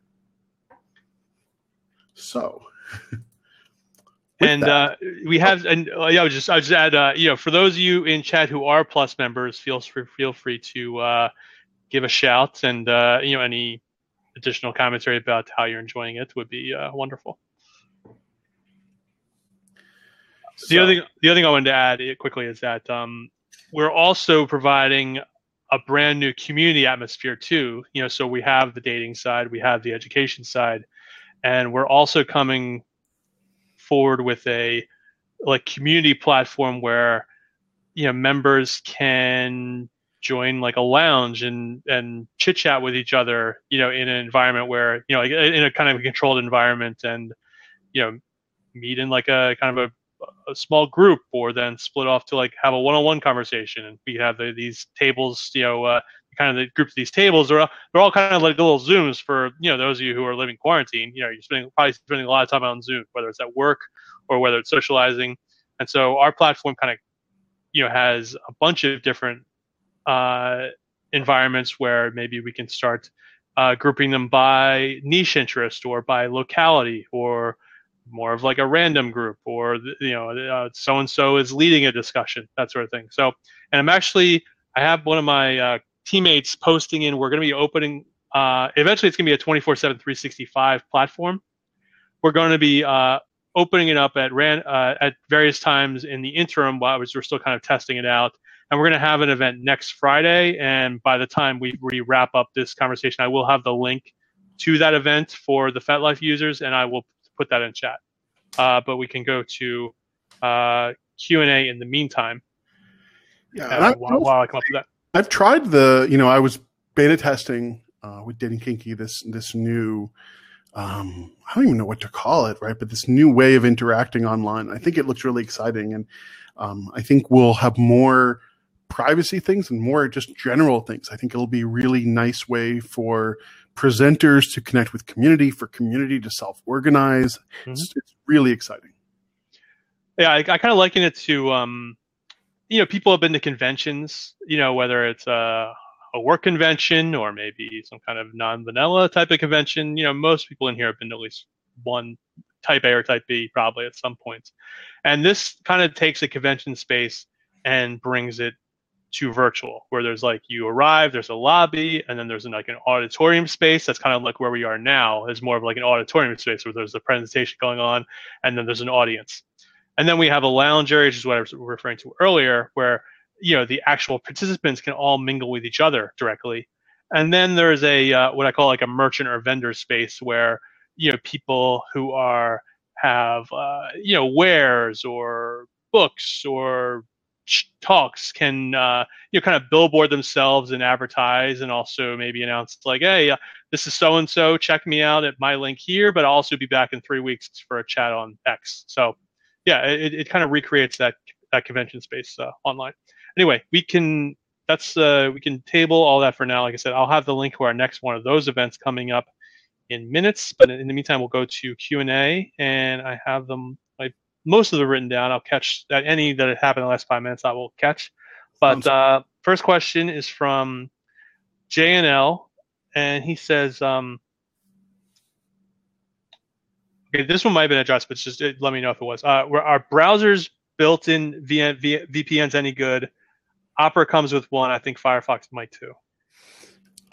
So. *laughs* and uh, we have and uh, yeah, I would just I would just add uh, you know for those of you in chat who are plus members, feel free feel free to uh, give a shout and uh, you know any additional commentary about how you're enjoying it would be uh, wonderful. So. The other thing the other thing I wanted to add quickly is that um, we're also providing a brand new community atmosphere too. You know, so we have the dating side, we have the education side, and we're also coming forward with a like community platform where you know members can join like a lounge and and chit chat with each other you know in an environment where you know like in a kind of a controlled environment and you know meet in like a kind of a, a small group or then split off to like have a one-on-one conversation and we have the, these tables you know uh, kind of the groups of these tables are they're all kind of like little zooms for you know those of you who are living quarantine. You know you're spending probably spending a lot of time on zoom whether it's at work or whether it's socializing. And so our platform kind of you know has a bunch of different uh, environments where maybe we can start uh, grouping them by niche interest or by locality or more of like a random group or you know so and so is leading a discussion that sort of thing so and i'm actually i have one of my uh, teammates posting in we're going to be opening uh, eventually it's going to be a 24 7 365 platform we're going to be uh, opening it up at ran uh, at various times in the interim while we're still kind of testing it out and we're going to have an event next Friday. And by the time we, we wrap up this conversation, I will have the link to that event for the FetLife users, and I will put that in chat. Uh, but we can go to uh, Q and A in the meantime. Yeah, uh, while, while, I come up with that. I've tried the, you know, I was beta testing uh, with Dating Kinky this this new. Um, I don't even know what to call it, right? But this new way of interacting online. I think it looks really exciting, and um, I think we'll have more privacy things and more just general things. I think it'll be a really nice way for presenters to connect with community, for community to self organize. Mm-hmm. It's, it's, really exciting. Yeah, I, I kind of liken it to, um, you know, people have been to conventions, you know, whether it's a, a work convention or maybe some kind of non vanilla type of convention. You know, most people in here have been to at least one type A or type B probably at some point. And this kind of takes a convention space and brings it to virtual, where there's like you arrive, there's a lobby, and then there's like an auditorium space. That's kind of like where we are now. Is more of like an auditorium space where there's a presentation going on, and then there's an audience, and then we have a lounge area, which is what I was referring to earlier, where you know the actual participants can all mingle with each other directly, and then there's a uh, what I call like a merchant or vendor space where you know people who are have uh, you know wares or books or talks can uh, you know kind of billboard themselves and advertise and also maybe announce like hey uh, this is so and so check me out at my link here but i'll also be back in three weeks for a chat on x. So yeah it, it kind of recreates that that convention space uh, online. Anyway we can that's uh, we can table all that for now. Like i said i'll have the link to our next one of those events coming up in minutes but in the meantime we'll go to q&a and i have them most of the written down. I'll catch that any that happened in the last five minutes. I will catch. But uh, first question is from JNL, and he says, um, "Okay, this one might have been addressed, but just uh, let me know if it was. Uh, are browsers built-in v- v- VPNs any good? Opera comes with one. I think Firefox might too."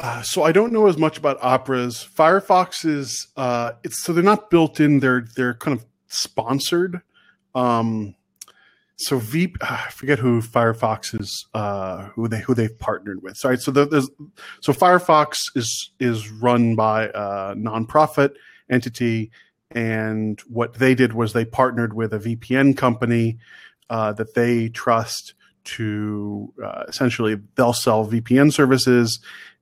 Uh, so I don't know as much about operas. Firefox is uh, it's so they're not built in. They're they're kind of sponsored. Um, so Veep, ah, I forget who Firefox is, uh, who they who they've partnered with. Sorry, so there's so Firefox is is run by a nonprofit entity, and what they did was they partnered with a VPN company uh, that they trust to uh, essentially they'll sell VPN services,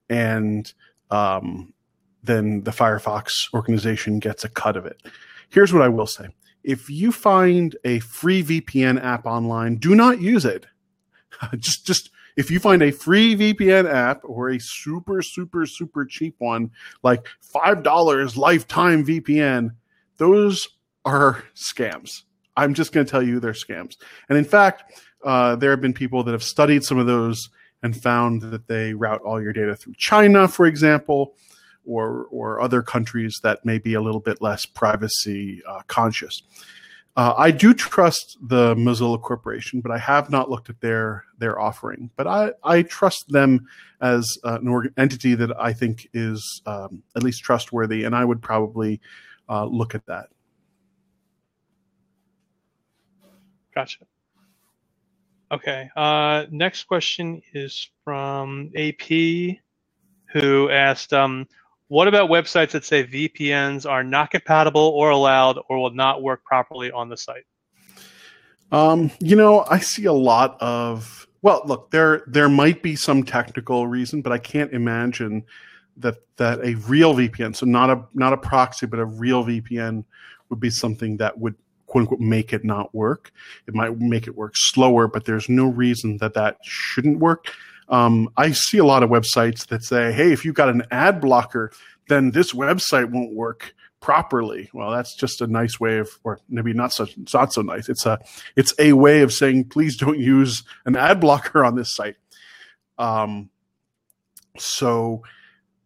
and um, then the Firefox organization gets a cut of it. Here's what I will say if you find a free VPN app online, do not use it. *laughs* just, just if you find a free VPN app or a super, super, super cheap one, like $5 lifetime VPN, those are scams. I'm just going to tell you they're scams. And in fact, uh, there have been people that have studied some of those and found that they route all your data through China, for example, or or other countries that may be a little bit less privacy uh, conscious. Uh, I do trust the Mozilla Corporation, but I have not looked at their their offering. But I, I trust them as uh, an org- entity that I think is um, at least trustworthy, and I would probably uh, look at that. Gotcha. Okay. Uh, next question is from AP, who asked, um, "What about websites that say VPNs are not compatible or allowed or will not work properly on the site?" Um, you know, I see a lot of well, look, there there might be some technical reason, but I can't imagine that that a real VPN, so not a not a proxy, but a real VPN would be something that would quote unquote make it not work. It might make it work slower, but there's no reason that that shouldn't work. Um, I see a lot of websites that say, "Hey, if you've got an ad blocker, then this website won't work." properly. Well, that's just a nice way of, or maybe not such, not so nice. It's a, it's a way of saying, please don't use an ad blocker on this site. Um, so,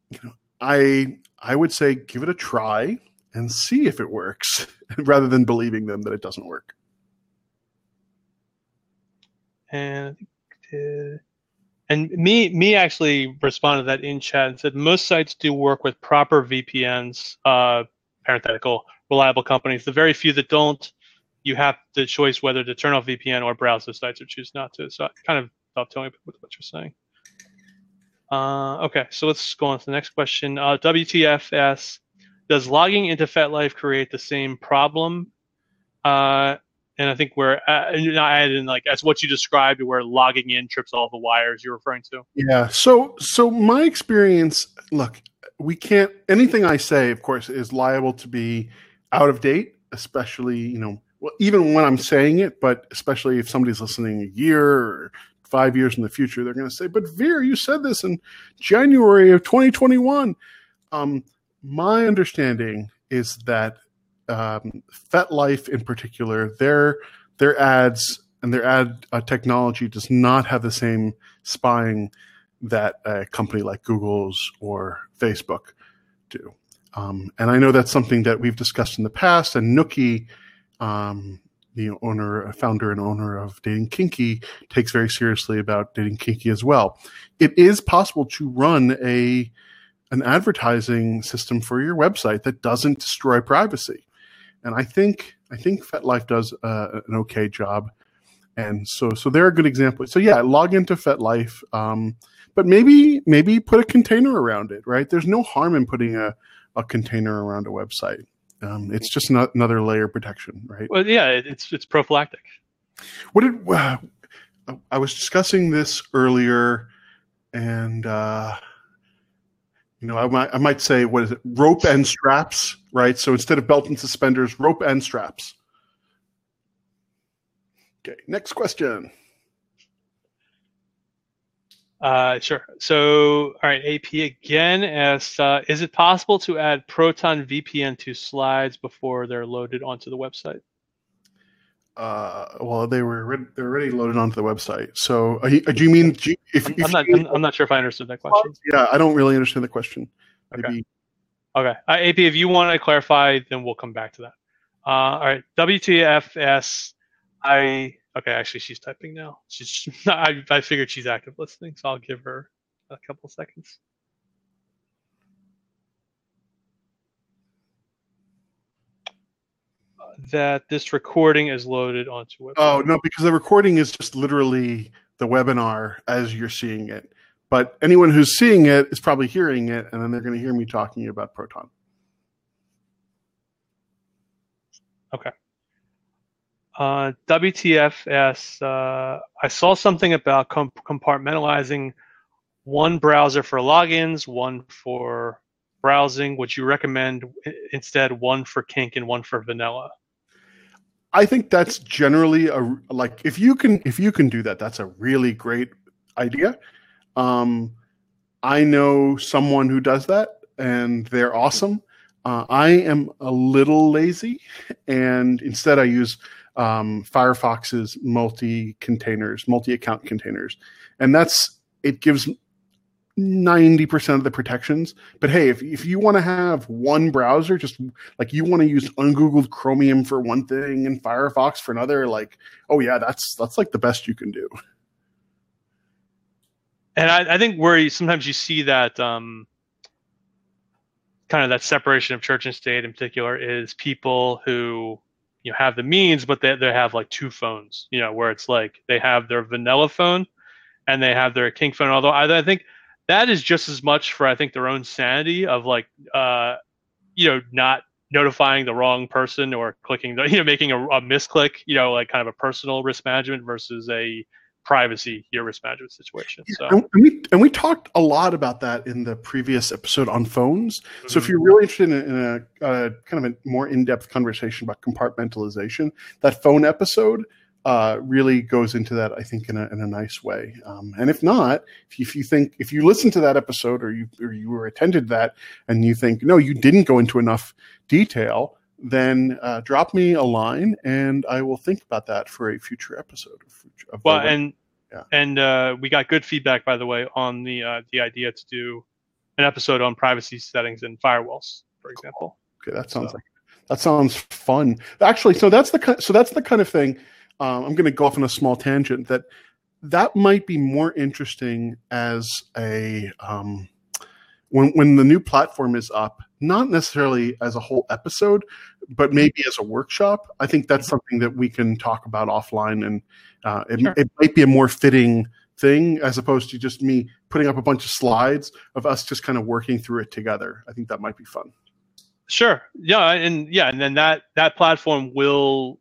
you know, I, I would say give it a try and see if it works *laughs* rather than believing them that it doesn't work. And uh, and me me actually responded to that in chat and said most sites do work with proper VPNs. Uh, parenthetical reliable companies. The very few that don't, you have the choice whether to turn off VPN or browse those sites or choose not to. So I kind of dovetailing with what you're saying. Uh, okay, so let's go on to the next question. Uh, WTFS, does logging into FetLife create the same problem? Uh, and I think we're uh, I added like that's what you described, where logging in trips all the wires you're referring to. Yeah. So so my experience, look, we can't anything I say, of course, is liable to be out of date, especially you know, well, even when I'm saying it, but especially if somebody's listening a year or five years in the future, they're going to say, "But Vir, you said this in January of 2021." Um, my understanding is that um, FetLife, in particular, their their ads and their ad uh, technology does not have the same spying that a company like Google's or Facebook do. Um, and I know that's something that we've discussed in the past. And Nookie, um, the owner, founder, and owner of Dating Kinky, takes very seriously about Dating Kinky as well. It is possible to run a an advertising system for your website that doesn't destroy privacy, and I think I think FetLife does uh, an okay job. And so, so they're a good example. So yeah, log into FetLife. Um, but maybe maybe put a container around it right there's no harm in putting a, a container around a website um, it's just not another layer of protection right well yeah it's it's prophylactic what did uh, i was discussing this earlier and uh, you know I might, I might say what is it rope and straps right so instead of belt and suspenders rope and straps okay next question uh, sure. So, all right, AP again asks, uh, is it possible to add Proton VPN to slides before they're loaded onto the website? Uh, well, they were they're already loaded onto the website. So, uh, do you mean if, I'm, if I'm not I'm, I'm, not sure if I understood that question. Yeah, I don't really understand the question. Maybe. Okay. Okay. Uh, AP, if you want to clarify, then we'll come back to that. Uh, all right. WTFS, I Okay, actually, she's typing now. She's *laughs* I, I figured she's active listening, so I'll give her a couple seconds. That this recording is loaded onto it. Oh no, because the recording is just literally the webinar as you're seeing it. But anyone who's seeing it is probably hearing it, and then they're going to hear me talking about Proton. Okay. Uh, WTFS, uh, I saw something about comp- compartmentalizing one browser for logins, one for browsing. Would you recommend instead one for kink and one for vanilla? I think that's generally a like if you can if you can do that, that's a really great idea. Um, I know someone who does that, and they're awesome. Uh, I am a little lazy, and instead I use um, Firefox's multi containers, multi account containers. And that's, it gives 90% of the protections. But hey, if, if you want to have one browser, just like you want to use ungoogled Chromium for one thing and Firefox for another, like, oh yeah, that's, that's like the best you can do. And I, I think where you, sometimes you see that, um, kind of that separation of church and state in particular is people who you know have the means, but they they have like two phones, you know, where it's like they have their vanilla phone and they have their kink phone. Although I, I think that is just as much for I think their own sanity of like uh, you know not notifying the wrong person or clicking the *laughs* you know making a, a misclick, you know, like kind of a personal risk management versus a privacy your risk management situation. So and we and we talked a lot about that in the previous episode on phones. Mm-hmm. So if mm-hmm. you're really interested in, in a, a, kind of a more in-depth conversation about compartmentalization, that phone episode uh, really goes into that. I think in a in a nice way. Um, and if not, if you, if you think if you listen to that episode or you or you were attended that and you think no, you didn't go into enough detail then uh, drop me a line and I will think about that for a future episode. Of well, and yeah. and uh, we got good feedback, by the way, on the uh, the idea to do an episode on privacy settings and firewalls, for example. Okay, that sounds so. like that sounds fun. Actually, so that's the so that's the kind of thing. Um, I'm going to go off on a small tangent that that might be more interesting as a um, when when the new platform is up not necessarily as a whole episode, but mm-hmm. maybe as a workshop. I think that's something that we can talk about offline, and uh, it, sure. it might be a more fitting thing as opposed to just me putting up a bunch of slides of us just kind of working through it together. I think that might be fun. Sure. Yeah, and yeah, and then that that platform will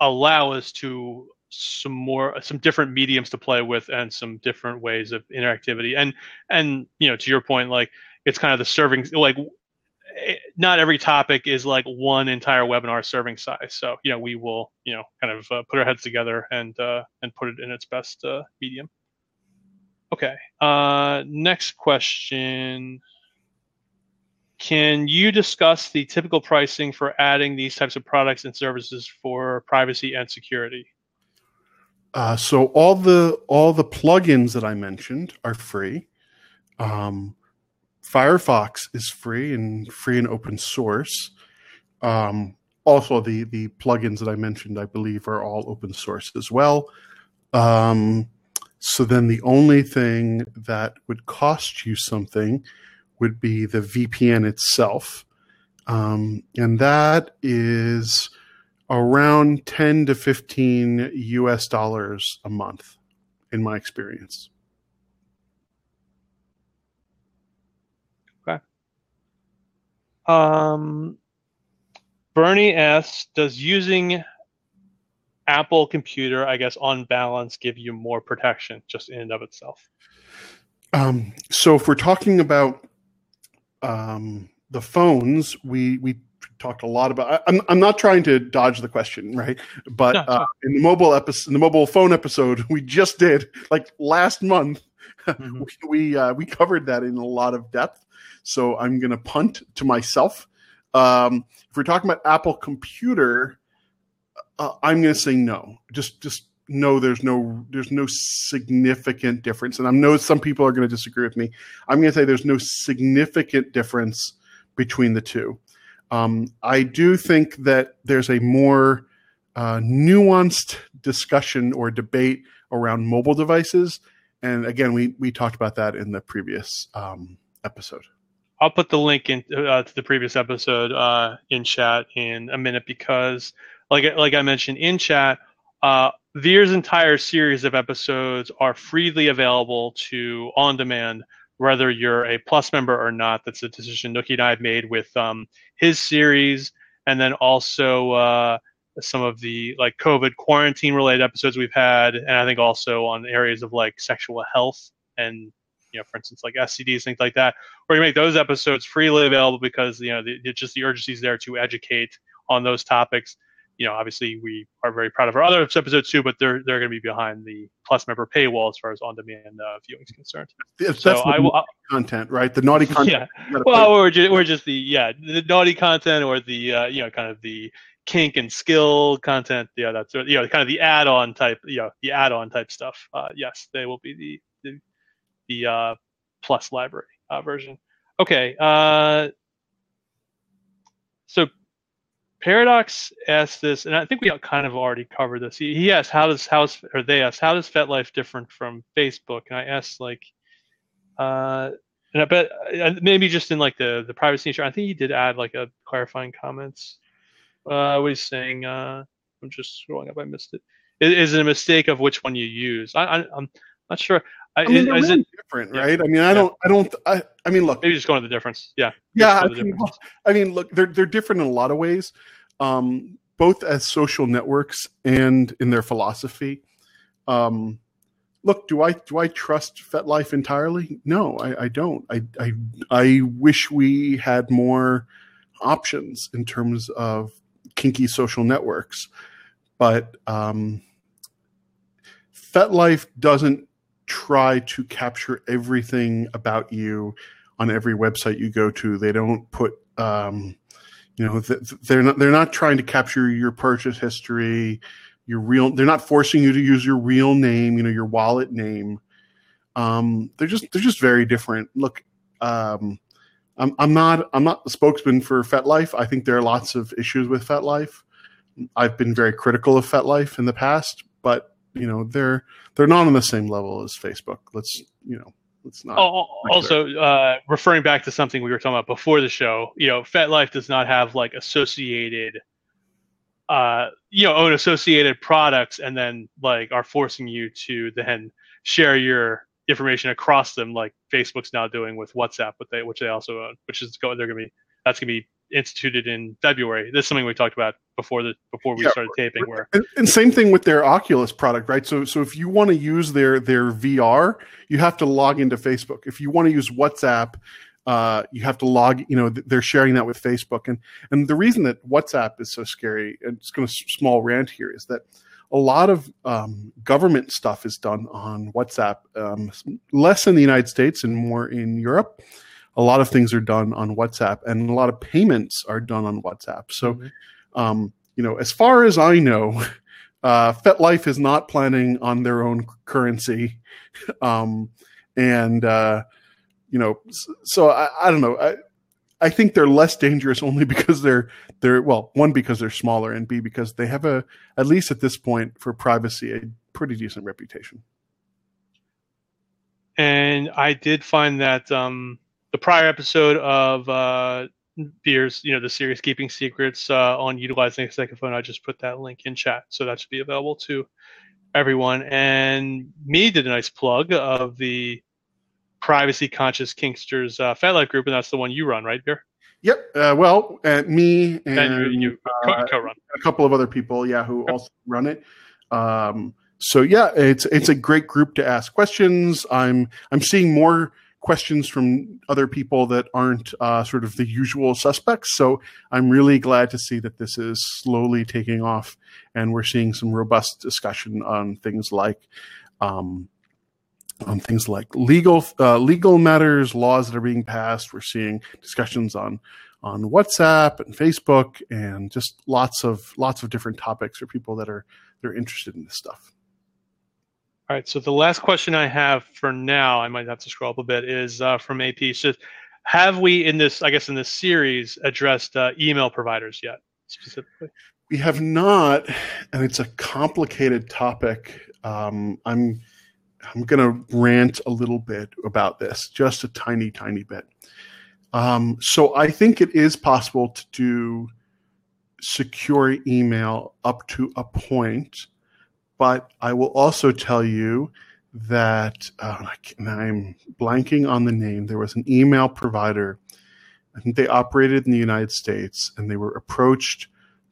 allow us to some more some different mediums to play with and some different ways of interactivity and and you know to your point like it's kind of the serving like eh, not every topic is like one entire webinar serving size. So you know we will you know kind of uh, put our heads together and uh, and put it in its best uh, medium. Okay. Uh, next question. Can you discuss the typical pricing for adding these types of products and services for privacy and security? Uh, so all the all the plugins that I mentioned are free. Um, Firefox is free and free and open source. Um, also, the the plugins that I mentioned, I believe, are all open source as well. Um, so then, the only thing that would cost you something would be the VPN itself, um, and that is around ten to fifteen US dollars a month, in my experience. Okay. Um, Bernie asks, does using Apple computer, I guess, on balance, give you more protection just in and of itself? Um, so if we're talking about um, the phones, we we talked a lot about. I, I'm I'm not trying to dodge the question, right? But no, uh, in the mobile episode, in the mobile phone episode, *laughs* we just did like last month. Mm-hmm. we *laughs* we, uh, we covered that in a lot of depth. So I'm going to punt to myself. Um, if we're talking about Apple Computer, uh, I'm going to say no. Just just no. There's no there's no significant difference, and I know some people are going to disagree with me. I'm going to say there's no significant difference between the two. Um, I do think that there's a more uh, nuanced discussion or debate around mobile devices, and again, we we talked about that in the previous um, episode. I'll put the link in uh, to the previous episode uh, in chat in a minute because, like like I mentioned in chat, uh, Vir's entire series of episodes are freely available to on demand, whether you're a Plus member or not. That's a decision Nookie and I have made with um, his series, and then also uh, some of the like COVID quarantine related episodes we've had, and I think also on areas of like sexual health and you know, for instance, like STDs, things like that, where you make those episodes freely available because you know the, it's just the urgency is there to educate on those topics. You know, obviously we are very proud of our other episodes too, but they're they're going to be behind the plus member paywall as far as on-demand uh, viewing is concerned. Yes, so I will content, right? The naughty content. Yeah. Well, or just, or just the yeah the naughty content or the uh, you know kind of the kink and skill content. Yeah, that's you know kind of the add-on type. You know the add-on type stuff. Uh, yes, they will be the the the uh, Plus library uh, version. Okay, uh, so Paradox asked this, and I think we kind of already covered this. He, he asked, "How does house or they asked, how does FetLife different from Facebook?" And I asked, like, uh, and I bet maybe just in like the the privacy issue. I think he did add like a clarifying comments. Uh, he's saying? Uh, I'm just scrolling up. I missed it. Is, is it a mistake of which one you use? I, I, I'm not sure. I, I mean, is, really it different, yeah. right? I mean, I don't, I don't, I, I mean, look, maybe just going to the difference? Yeah. yeah, I Just go to the mean, differences. I mean, look, they're they're different in a lot of ways, um, both as social networks and in their philosophy. Um, look, do I do I trust FetLife entirely? No, I, I don't. I, I I wish we had more options in terms of kinky social networks, but um, FetLife doesn't try to capture everything about you on every website you go to. They don't put, um, you know, th- they're not they're not trying to capture your purchase history, your real. They're not forcing you to use your real name, you know, your wallet name. Um, they're just they're just very different. Look, um, I'm I'm not I'm not the spokesman for FetLife. I think there are lots of issues with FetLife. I've been very critical of FetLife in the past, but you know they're they're not on the same level as Facebook. Let's you know let's not. Oh, also, uh, referring back to something we were talking about before the show, you know, FetLife does not have like associated, uh, you know, own associated products, and then like are forcing you to then share your information across them, like Facebook's now doing with WhatsApp, but they which they also own, which is going they're gonna be that's gonna be instituted in February. This is something we talked about before the before we Yeah, started taping. Where And, and same thing with their Oculus product, right? So, so if you want to use their their VR, you have to log into Facebook. If you want to use WhatsApp, uh, you have to log. You know, they're sharing that with Facebook, and and the reason that WhatsApp is so scary, and it's going to small rant here, is that a lot of um, government stuff is done on WhatsApp, um, less in the United States and more in Europe. A lot of things are done on WhatsApp, and a lot of payments are done on WhatsApp. So Mhm. Um, you know, as far as I know, *laughs* uh, FetLife is not planning on their own currency, *laughs* um, and uh, you know, so I, I don't know. I, I think they're less dangerous only *laughs* because they're they're well, one because they're smaller, and b because they have a at least at this point for privacy a pretty decent reputation. and I did find that um, the prior episode of uh, Vir's, you know, the series Keeping Secrets uh, on utilizing a second phone, I just put that link in chat, so that should be available to everyone. And me did a nice plug of the privacy conscious Kinksters uh, FetLife group, and that's the one you run, right, Vir? Yep. Uh, well, uh, me and, And you, uh, co-run. a couple of other people, yeah, who also run it. Um, so yeah, it's it's a great group to ask questions. I'm I'm seeing more questions from other people that aren't uh, sort of the usual suspects. So I'm really glad to see that this is slowly taking off, and we're seeing some robust discussion on things like. Um, on things like legal uh, legal matters, laws that are being passed. We're seeing discussions on on WhatsApp and Facebook, and just lots of lots of different topics for people that are that are interested in this stuff. All right. So the last question I have for now, I might have to scroll up a bit, is uh, from AP. It says, have we in this, I guess, in this series, addressed uh, email providers yet specifically? We have not, and it's a complicated topic. Um, I'm I'm going to rant a little bit about this, just a tiny, tiny bit. Um, so I think it is possible to do secure email up to a point, but I will also tell you that uh, I'm blanking on the name. There was an email provider. I think they operated in the United States, and they were approached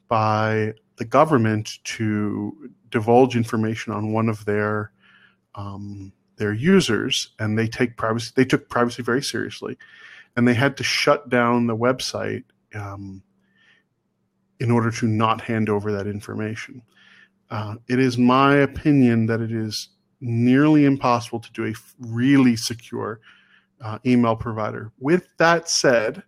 by the government to divulge information on one of their um, their users, and they take privacy. They took privacy very seriously, and they had to shut down the website um, in order to not hand over that information. Uh, it is my opinion that it is nearly impossible to do a really secure uh, email provider. With that said,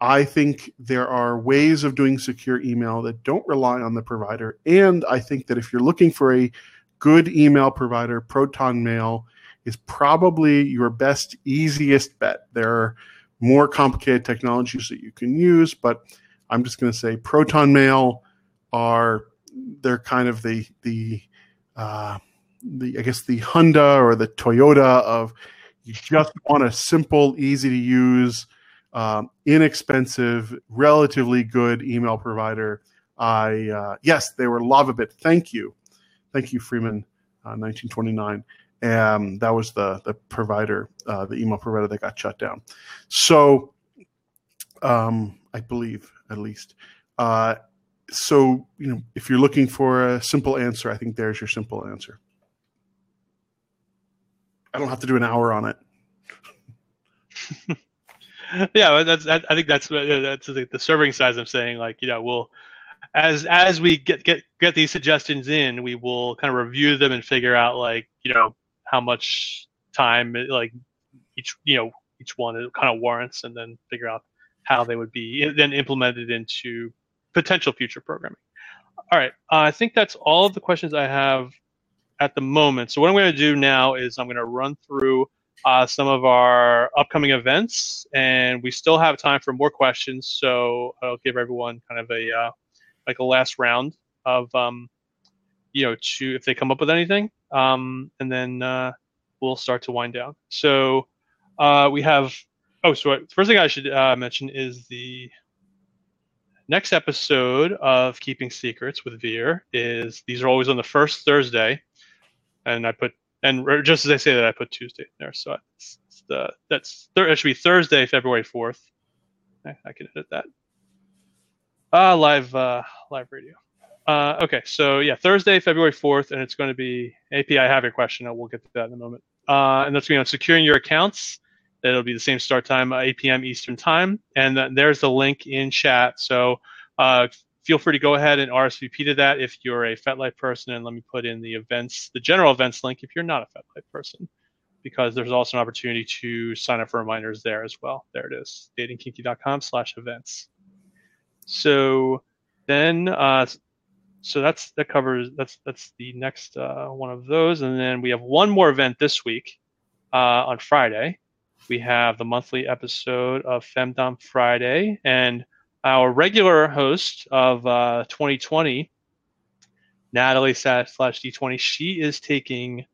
I think there are ways of doing secure email that don't rely on the provider. And I think that if you're looking for a good email provider, Proton Mail is probably your best, easiest bet. There are more complicated technologies that you can use, but I'm just going to say Proton Mail are they're kind of the the uh, the I guess the Honda or the Toyota of you just want a simple, easy to use, um, inexpensive, relatively good email provider. I uh, yes, they were Lavabit. Thank you, thank you, Freeman, uh, 1929. Um, that was the the provider, uh, the email provider that got shut down. So, um, I believe at least. Uh, so you know, if you're looking for a simple answer, I think there's your simple answer. I don't have to do an hour on it. *laughs* yeah, that's I think that's that's the, the serving size. I'm saying like you know we'll as as we get get get these suggestions in, we will kind of review them and figure out like you know how much time like each you know each one kind of warrants, and then figure out how they would be then implemented into potential future programming. All right, uh, I think that's all of the questions I have at the moment. So what I'm going to do now is I'm going to run through uh, some of our upcoming events, and we still have time for more questions. So I'll give everyone kind of a uh, like a last round of um, you know to if they come up with anything, um, and then uh, we'll start to wind down. So uh, we have oh, so first thing I should uh, mention is the next episode of Keeping Secrets with Vir is these are always on the first Thursday, and I put and just as I say that, I put Tuesday there. So it's, it's the that's it should be Thursday, February fourth. I, I, can edit that. Uh, live uh, live radio. Uh, okay, so yeah, Thursday, February fourth, and it's going to be API. I have your question. We'll get to that in a moment. Uh, and that's going to be on securing your accounts. It'll be the same start time, 8 p.m. Eastern time, and there's the link in chat. So uh, feel free to go ahead and RSVP to that if you're a FetLife person. And let me put in the events, the general events link if you're not a FetLife person, because there's also an opportunity to sign up for reminders there as well. There it is, datingkinky.com slash events. So then, uh, so that's that covers that's that's the next uh, one of those, and then we have one more event this week uh, on Friday. We have the monthly episode of Femdom Friday, and our regular host of uh, 2020, Natalie slash D20, she is taking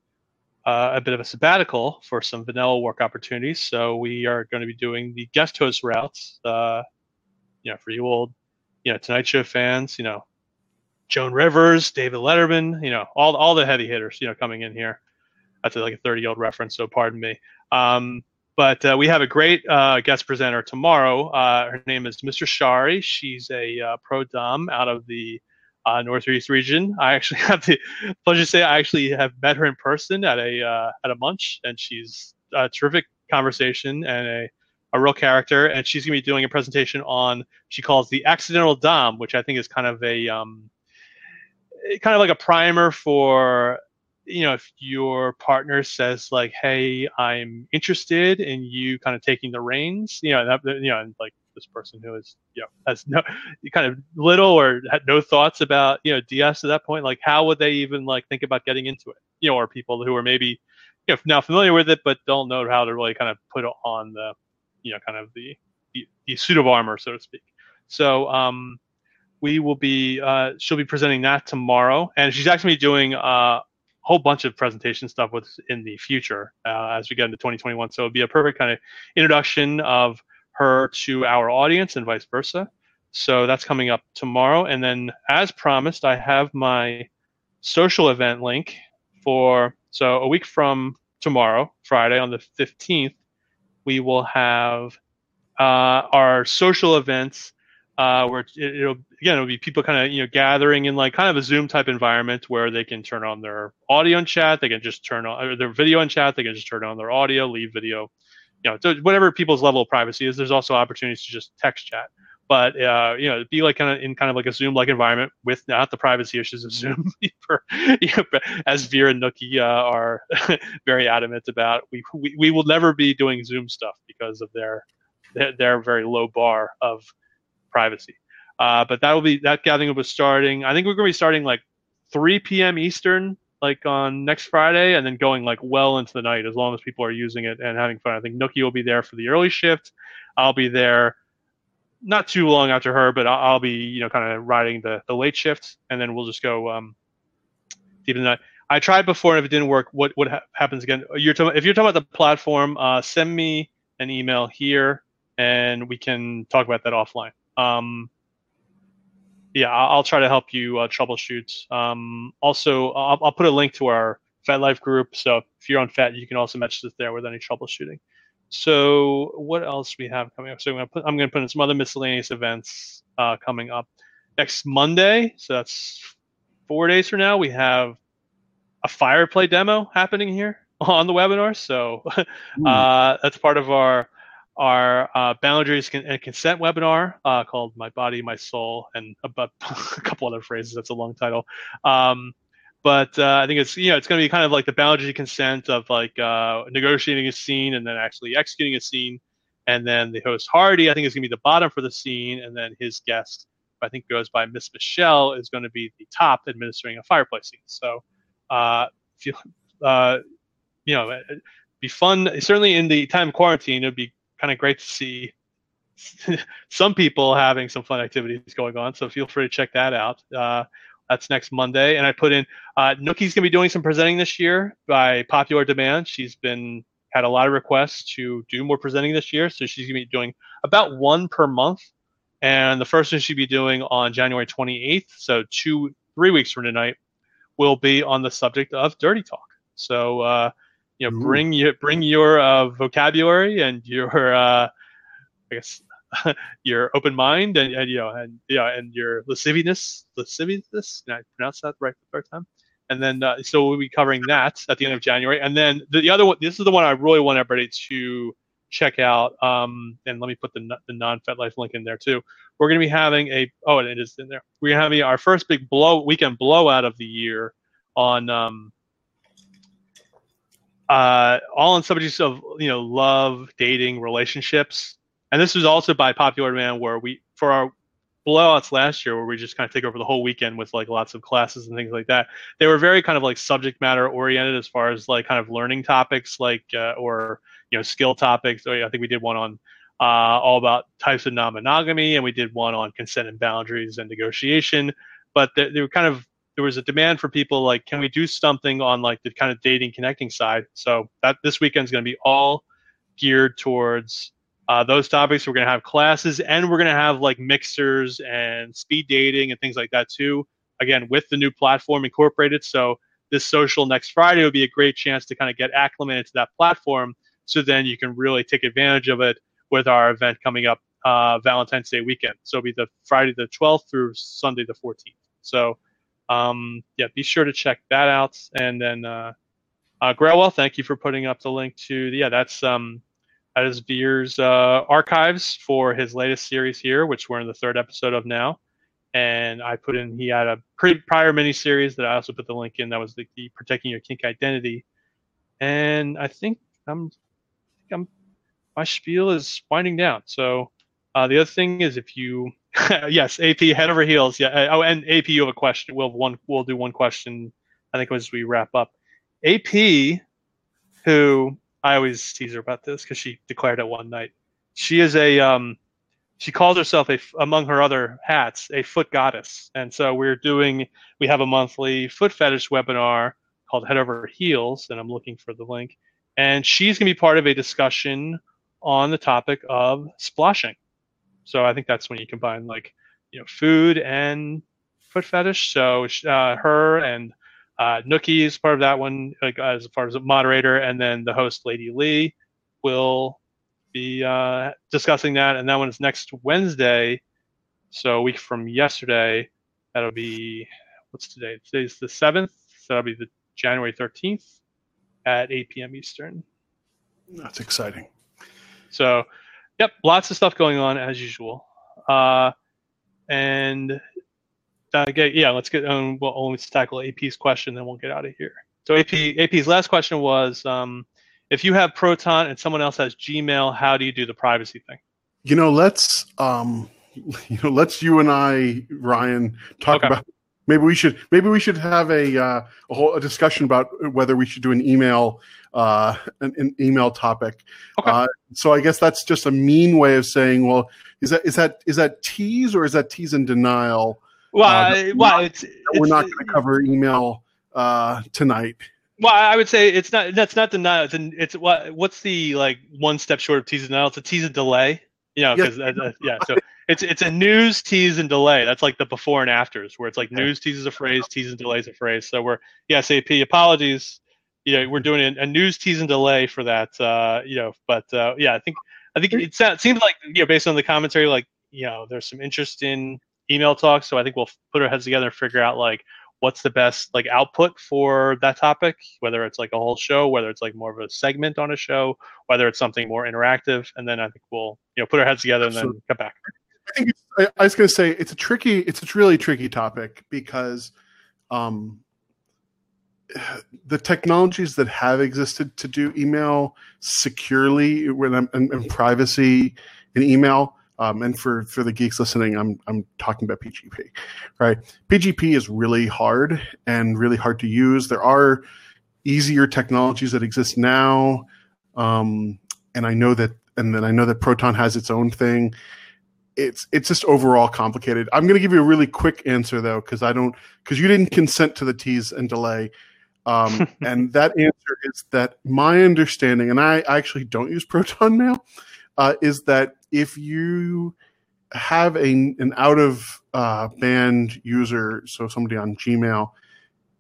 uh, a bit of a sabbatical for some vanilla work opportunities. So we are going to be doing the guest host routes. Uh, you know, for you old, you know, Tonight Show fans, you know, Joan Rivers, David Letterman, you know, all all the heavy hitters, you know, coming in here. That's like a 30 year old reference, so pardon me. Um, but uh, we have a great uh, guest presenter tomorrow. Uh, her name is Mr. Shari. She's a uh, pro dom out of the uh, Northeast region. I actually *laughs* have the pleasure to say I actually have met her in person at a uh, at a munch, and she's a terrific conversation and a a real character. And she's going to be doing a presentation on she calls the accidental dom, which I think is kind of a um, kind of like a primer for you know if your partner says like hey i'm interested in you kind of taking the reins you know that you know and like this person who is you know has no *laughs* kind of little or had no thoughts about you know ds at that point like how would they even like think about getting into it? You know or people who are maybe you know now familiar with it but don't know how to really kind of put on the you know kind of the the, the suit of armor so to speak. So um we will be uh, she'll be presenting that tomorrow and she's actually doing uh, whole bunch of presentation stuff with in the future uh, as we get into 2021. So it'd be a perfect kind of introduction of her to our audience and vice versa. So that's coming up tomorrow. And then, as promised, I have my social event link for so a week from tomorrow, Friday on the 15th, we will have uh, our social events uh, where it, will again it'll be people kind of you know gathering in like kind of a Zoom type environment where they can turn on their audio and chat, they can just turn on their video and chat, they can just turn on their audio, leave video, you know, so whatever people's level of privacy is. There's also opportunities to just text chat, but uh, you know, be like kind of in kind of like a Zoom like environment with not the privacy issues of Zoom, *laughs* you know, as Vir and Nookie uh, are *laughs* very adamant about. We, we we will never be doing Zoom stuff because of their their, their very low bar of privacy. Uh, but that will be that gathering will be starting. I think we're going to be starting like 3 p.m. Eastern, like on next Friday, and then going like well into the night as long as people are using it and having fun. I think Nookie will be there for the early shift. I'll be there not too long after her, but I'll, I'll be you know kind of riding the the late shift, and then we'll just go um, deep in the night. I tried before, and if it didn't work, what what ha- happens again? You're talking, if you're talking about the platform, uh, send me an email here, and we can talk about that offline. Um, yeah, I'll, try to help you uh, troubleshoot. Um, also, I'll, I'll put a link to our FetLife group. So if you're on Fet, you can also message us there with any troubleshooting. So what else we have coming up? So I'm gonna put I'm gonna put in some other miscellaneous events uh, coming up next Monday. So that's four days from now. We have a Fireplay demo happening here *laughs* on the webinar. So *laughs* uh, that's part of our our uh, boundaries and consent webinar uh, called "My Body, My Soul" and about *laughs* a couple other phrases. That's a long title. Um, but uh, I think it's you know it's going to be kind of like the boundary consent of like uh, negotiating a scene and then actually executing a scene, and then the host Hardy I think is going to be the bottom for the scene, and then his guest I think goes by Miss Michelle is going to be the top administering a fire play scene. So uh, if you uh, you know it'd be fun certainly in the time quarantine it'd be kind of great to see *laughs* some people having some fun activities going on. So feel free to check that out. Uh, that's next Monday. And I put in uh, Nookie's going to be doing some presenting this year by popular demand. She's been had a lot of requests to do more presenting this year, so she's going to be doing about one per month. And the first one she'll be doing on January 28th, so two three weeks from tonight, will be on the subject of dirty talk. So uh, you know, Ooh. bring your bring your uh, vocabulary and your uh, I guess *laughs* your open mind and, and you know and yeah and your lasciviousness lasciviousness Can I pronounce that right the third time? And then uh, so we'll be covering that at the end of January. And then the, the, other one, this is the one I really want everybody to check out. Um, and let me put the the non FetLife link in there too. We're going to be having a oh it is in there. We're having our first big blow weekend blowout of the year on um, uh, all on subjects of you know love, dating, relationships. And this was also by popular demand where we for our blowouts last year where we just kind of take over the whole weekend with like lots of classes and things like that they were very kind of like subject matter oriented as far as like kind of learning topics like uh, or you know skill topics. I think we did one on uh, all about types of non-monogamy and we did one on consent and boundaries and negotiation. But they, they were kind of there was a demand for people like can we do something on like the kind of dating connecting side so that this weekend is going to be all geared towards uh, those topics. We're going to have classes and we're going to have like mixers and speed dating and things like that too. Again, with the new platform incorporated. So this social next Friday would be a great chance to kind of get acclimated to that platform. So then you can really take advantage of it with our event coming up uh, Valentine's Day weekend. So it'll be the Friday the 12th through Sunday the 14th. So um, yeah, be sure to check that out. And then uh, uh, Graywell, thank you for putting up the link to the, yeah, that's um, that is Vir's uh, archives for his latest series here, which we're in the third episode of now. And I put in, he had a pre- prior mini series that I also put the link in. That was the, the protecting your kink identity. And I think I'm, I am my spiel is winding down. So uh, the other thing is if you, *laughs* yes, AP head over heels. Yeah. Uh, oh, and AP, you have a question. We'll one. We'll do one question. I think as we wrap up. AP, who I always tease her about this because she declared it one night. She is a um, she calls herself a among her other hats a foot goddess, and so we're doing we have a monthly foot fetish webinar called Head Over Heels, and I'm looking for the link. And she's going to be part of a discussion on the topic of sploshing. So I think that's when you combine like you know food and foot fetish. So uh, her and uh, Nookie is part of that one, like as far as a moderator, and then the host, Lady Lee, will be uh, discussing that. And that one is next Wednesday, so a week from yesterday. That'll be what's today? Today's the seventh, so that'll be the January thirteenth at 8 p.m. Eastern. That's exciting. So, yep, lots of stuff going on as usual. Uh, and uh, get, yeah, let's get um, well, let's tackle AP's question, then we'll get out of here. So AP AP's last question was, um, if you have Proton and someone else has Gmail, how do you do the privacy thing? You know, let's um, *laughs* you know, let's you and I, Ryan, talk okay. about maybe we should maybe we should have a uh, a whole a discussion about whether we should do an email uh, an, an email topic. Okay. Uh, so I guess that's just a mean way of saying, well, is that is that is that tease or is that tease in denial? Well, uh, well, it's, we're not going to cover email uh, tonight. Well, I would say it's not. That's not denial. It's an, it's what what's the like one step short of tease denial? It's a tease and delay. You know, because yeah. Uh, uh, yeah. So *laughs* it's it's a news tease and delay. That's like the before and afters, where it's like news teases a phrase, tease and delays a phrase. So we're yes, SAP apologies. You know, we're doing a, a news tease and delay for that. Uh, you know, but uh, yeah, I think I think it, sa- it seems like you know based on the commentary, like you know, there's some interest in email talk. So I think we'll put our heads together and figure out like what's the best like output for that topic, whether it's like a whole show, whether it's like more of a segment on a show, whether it's something more interactive, and then I think we'll you know put our heads together and then come back. I think I, I was going to say it's a tricky, it's a really tricky topic because um, the technologies that have existed to do email securely I'm, and, and privacy in email. Um, and for, for the geeks listening, I'm I'm talking about PGP, right? PGP is really hard and really hard to use. There are easier technologies that exist now, um, and I know that, and then I know that Proton has its own thing it's it's just overall complicated. I'm going to give you a really quick answer though, because I don't because you didn't consent to the tease and delay, um, *laughs* and that answer is that my understanding, and I, I actually don't use Proton Mail, uh, is that if you have a an out of uh, band user, so somebody on Gmail,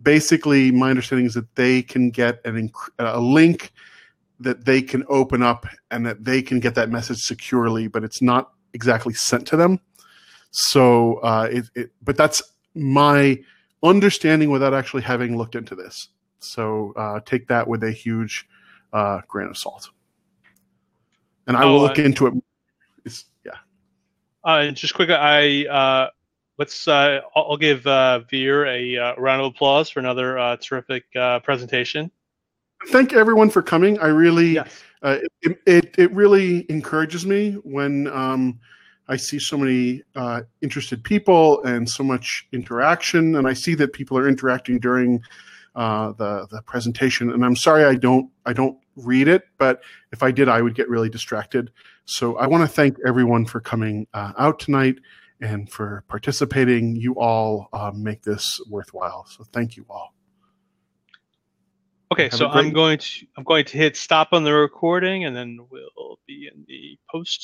basically my understanding is that they can get an inc- a link that they can open up and that they can get that message securely, but it's not exactly sent to them. So, uh, it, it, but that's my understanding without actually having looked into this. So, uh, take that with a huge uh, grain of salt. And I Oh, will look I- into it. It's, yeah. Uh, and just quick, I uh, let's uh, I'll, I'll give uh, Vir a uh, round of applause for another uh, terrific uh, presentation. Thank everyone for coming. I really, Yes. Uh, it, it it really encourages me when um, I see so many uh, interested people and so much interaction, and I see that people are interacting during uh, the the presentation. And I'm sorry I don't I don't read it, but if I did, I would get really distracted. So I want to thank everyone for coming uh, out tonight and for participating. You all uh, make this worthwhile. So thank you all. Okay, so great- I'm going to I'm going to hit stop on the recording, and then we'll be in the post